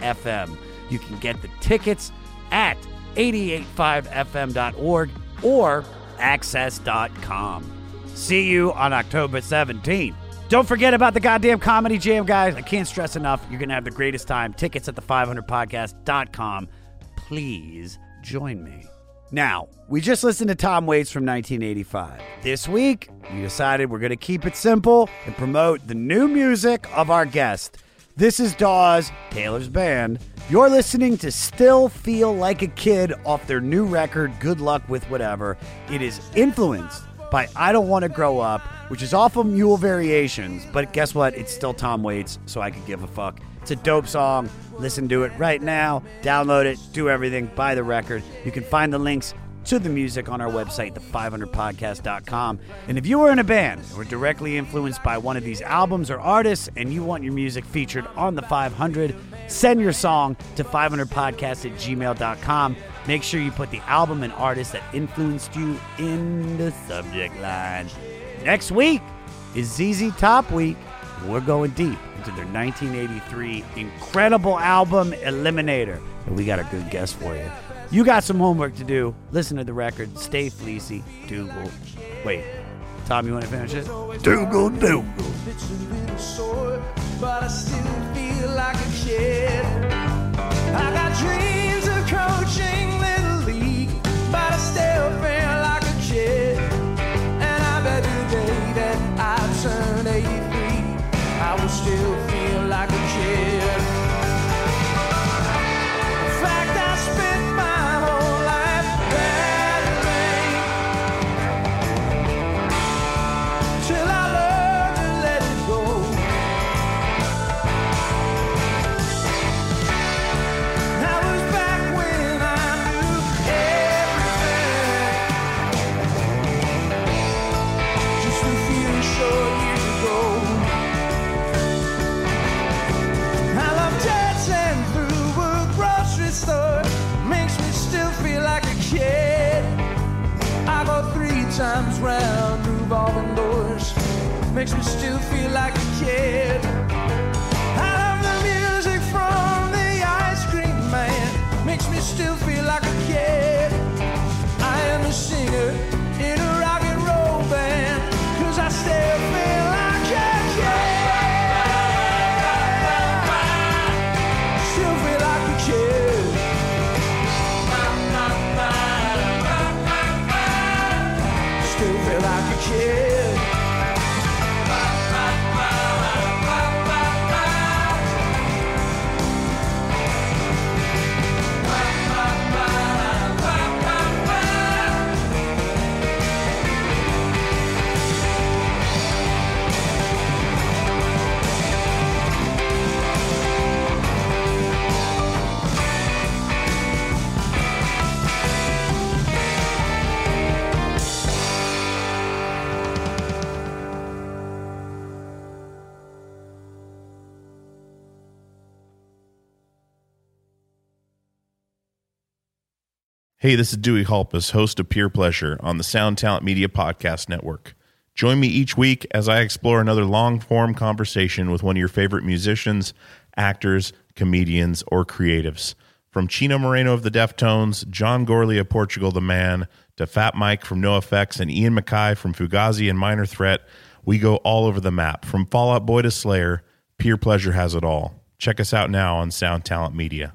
A: FM. You can get the tickets at 885fm.org or AXS.com. See you on October 17th. Don't forget about the goddamn Comedy Jam, guys. I can't stress enough. You're going to have the greatest time. Tickets at the500podcast.com. Please join me. Now, we just listened to Tom Waits from 1985. This week, we decided we're going to keep it simple and promote the new music of our guest. This is Dawes, Taylor's band. You're listening to Still Feel Like a Kid off their new record, Good Luck with Whatever. It is influenced by I Don't Want to Grow Up, which is off of Mule Variations, but guess what? It's still Tom Waits, so I could give a fuck. It's a dope song. Listen to it right now. Download it, do everything, buy the record. You can find the links to the music on our website, the500podcast.com. And if you are in a band or directly influenced by one of these albums or artists and you want your music featured on the 500, send your song to 500podcast at gmail.com. Make sure you put the album and artist that influenced you in the subject line. Next week is ZZ Top Week. We're going deep into their 1983 incredible album, Eliminator. And we got a good guest for you. You got some homework to do. Listen to the record. Stay fleecy. Dougal. Wait. Tom, you want to finish it?
B: Dougal, Dougal.
G: It's a little sore, but I still feel like a kid. I got dreams
Q: Hey, this is Dewey Halpus, host of Peer Pleasure on the Sound Talent Media Podcast Network. Join me each week as I explore another long form conversation with one of your favorite musicians, actors, comedians, or creatives. From Chino Moreno of the Deftones, John Gourley of Portugal the Man, to Fat Mike from NoFX and Ian MacKaye from Fugazi and Minor Threat, we go all over the map. From Fallout Boy to Slayer, Peer Pleasure has it all. Check us out now on Sound Talent Media.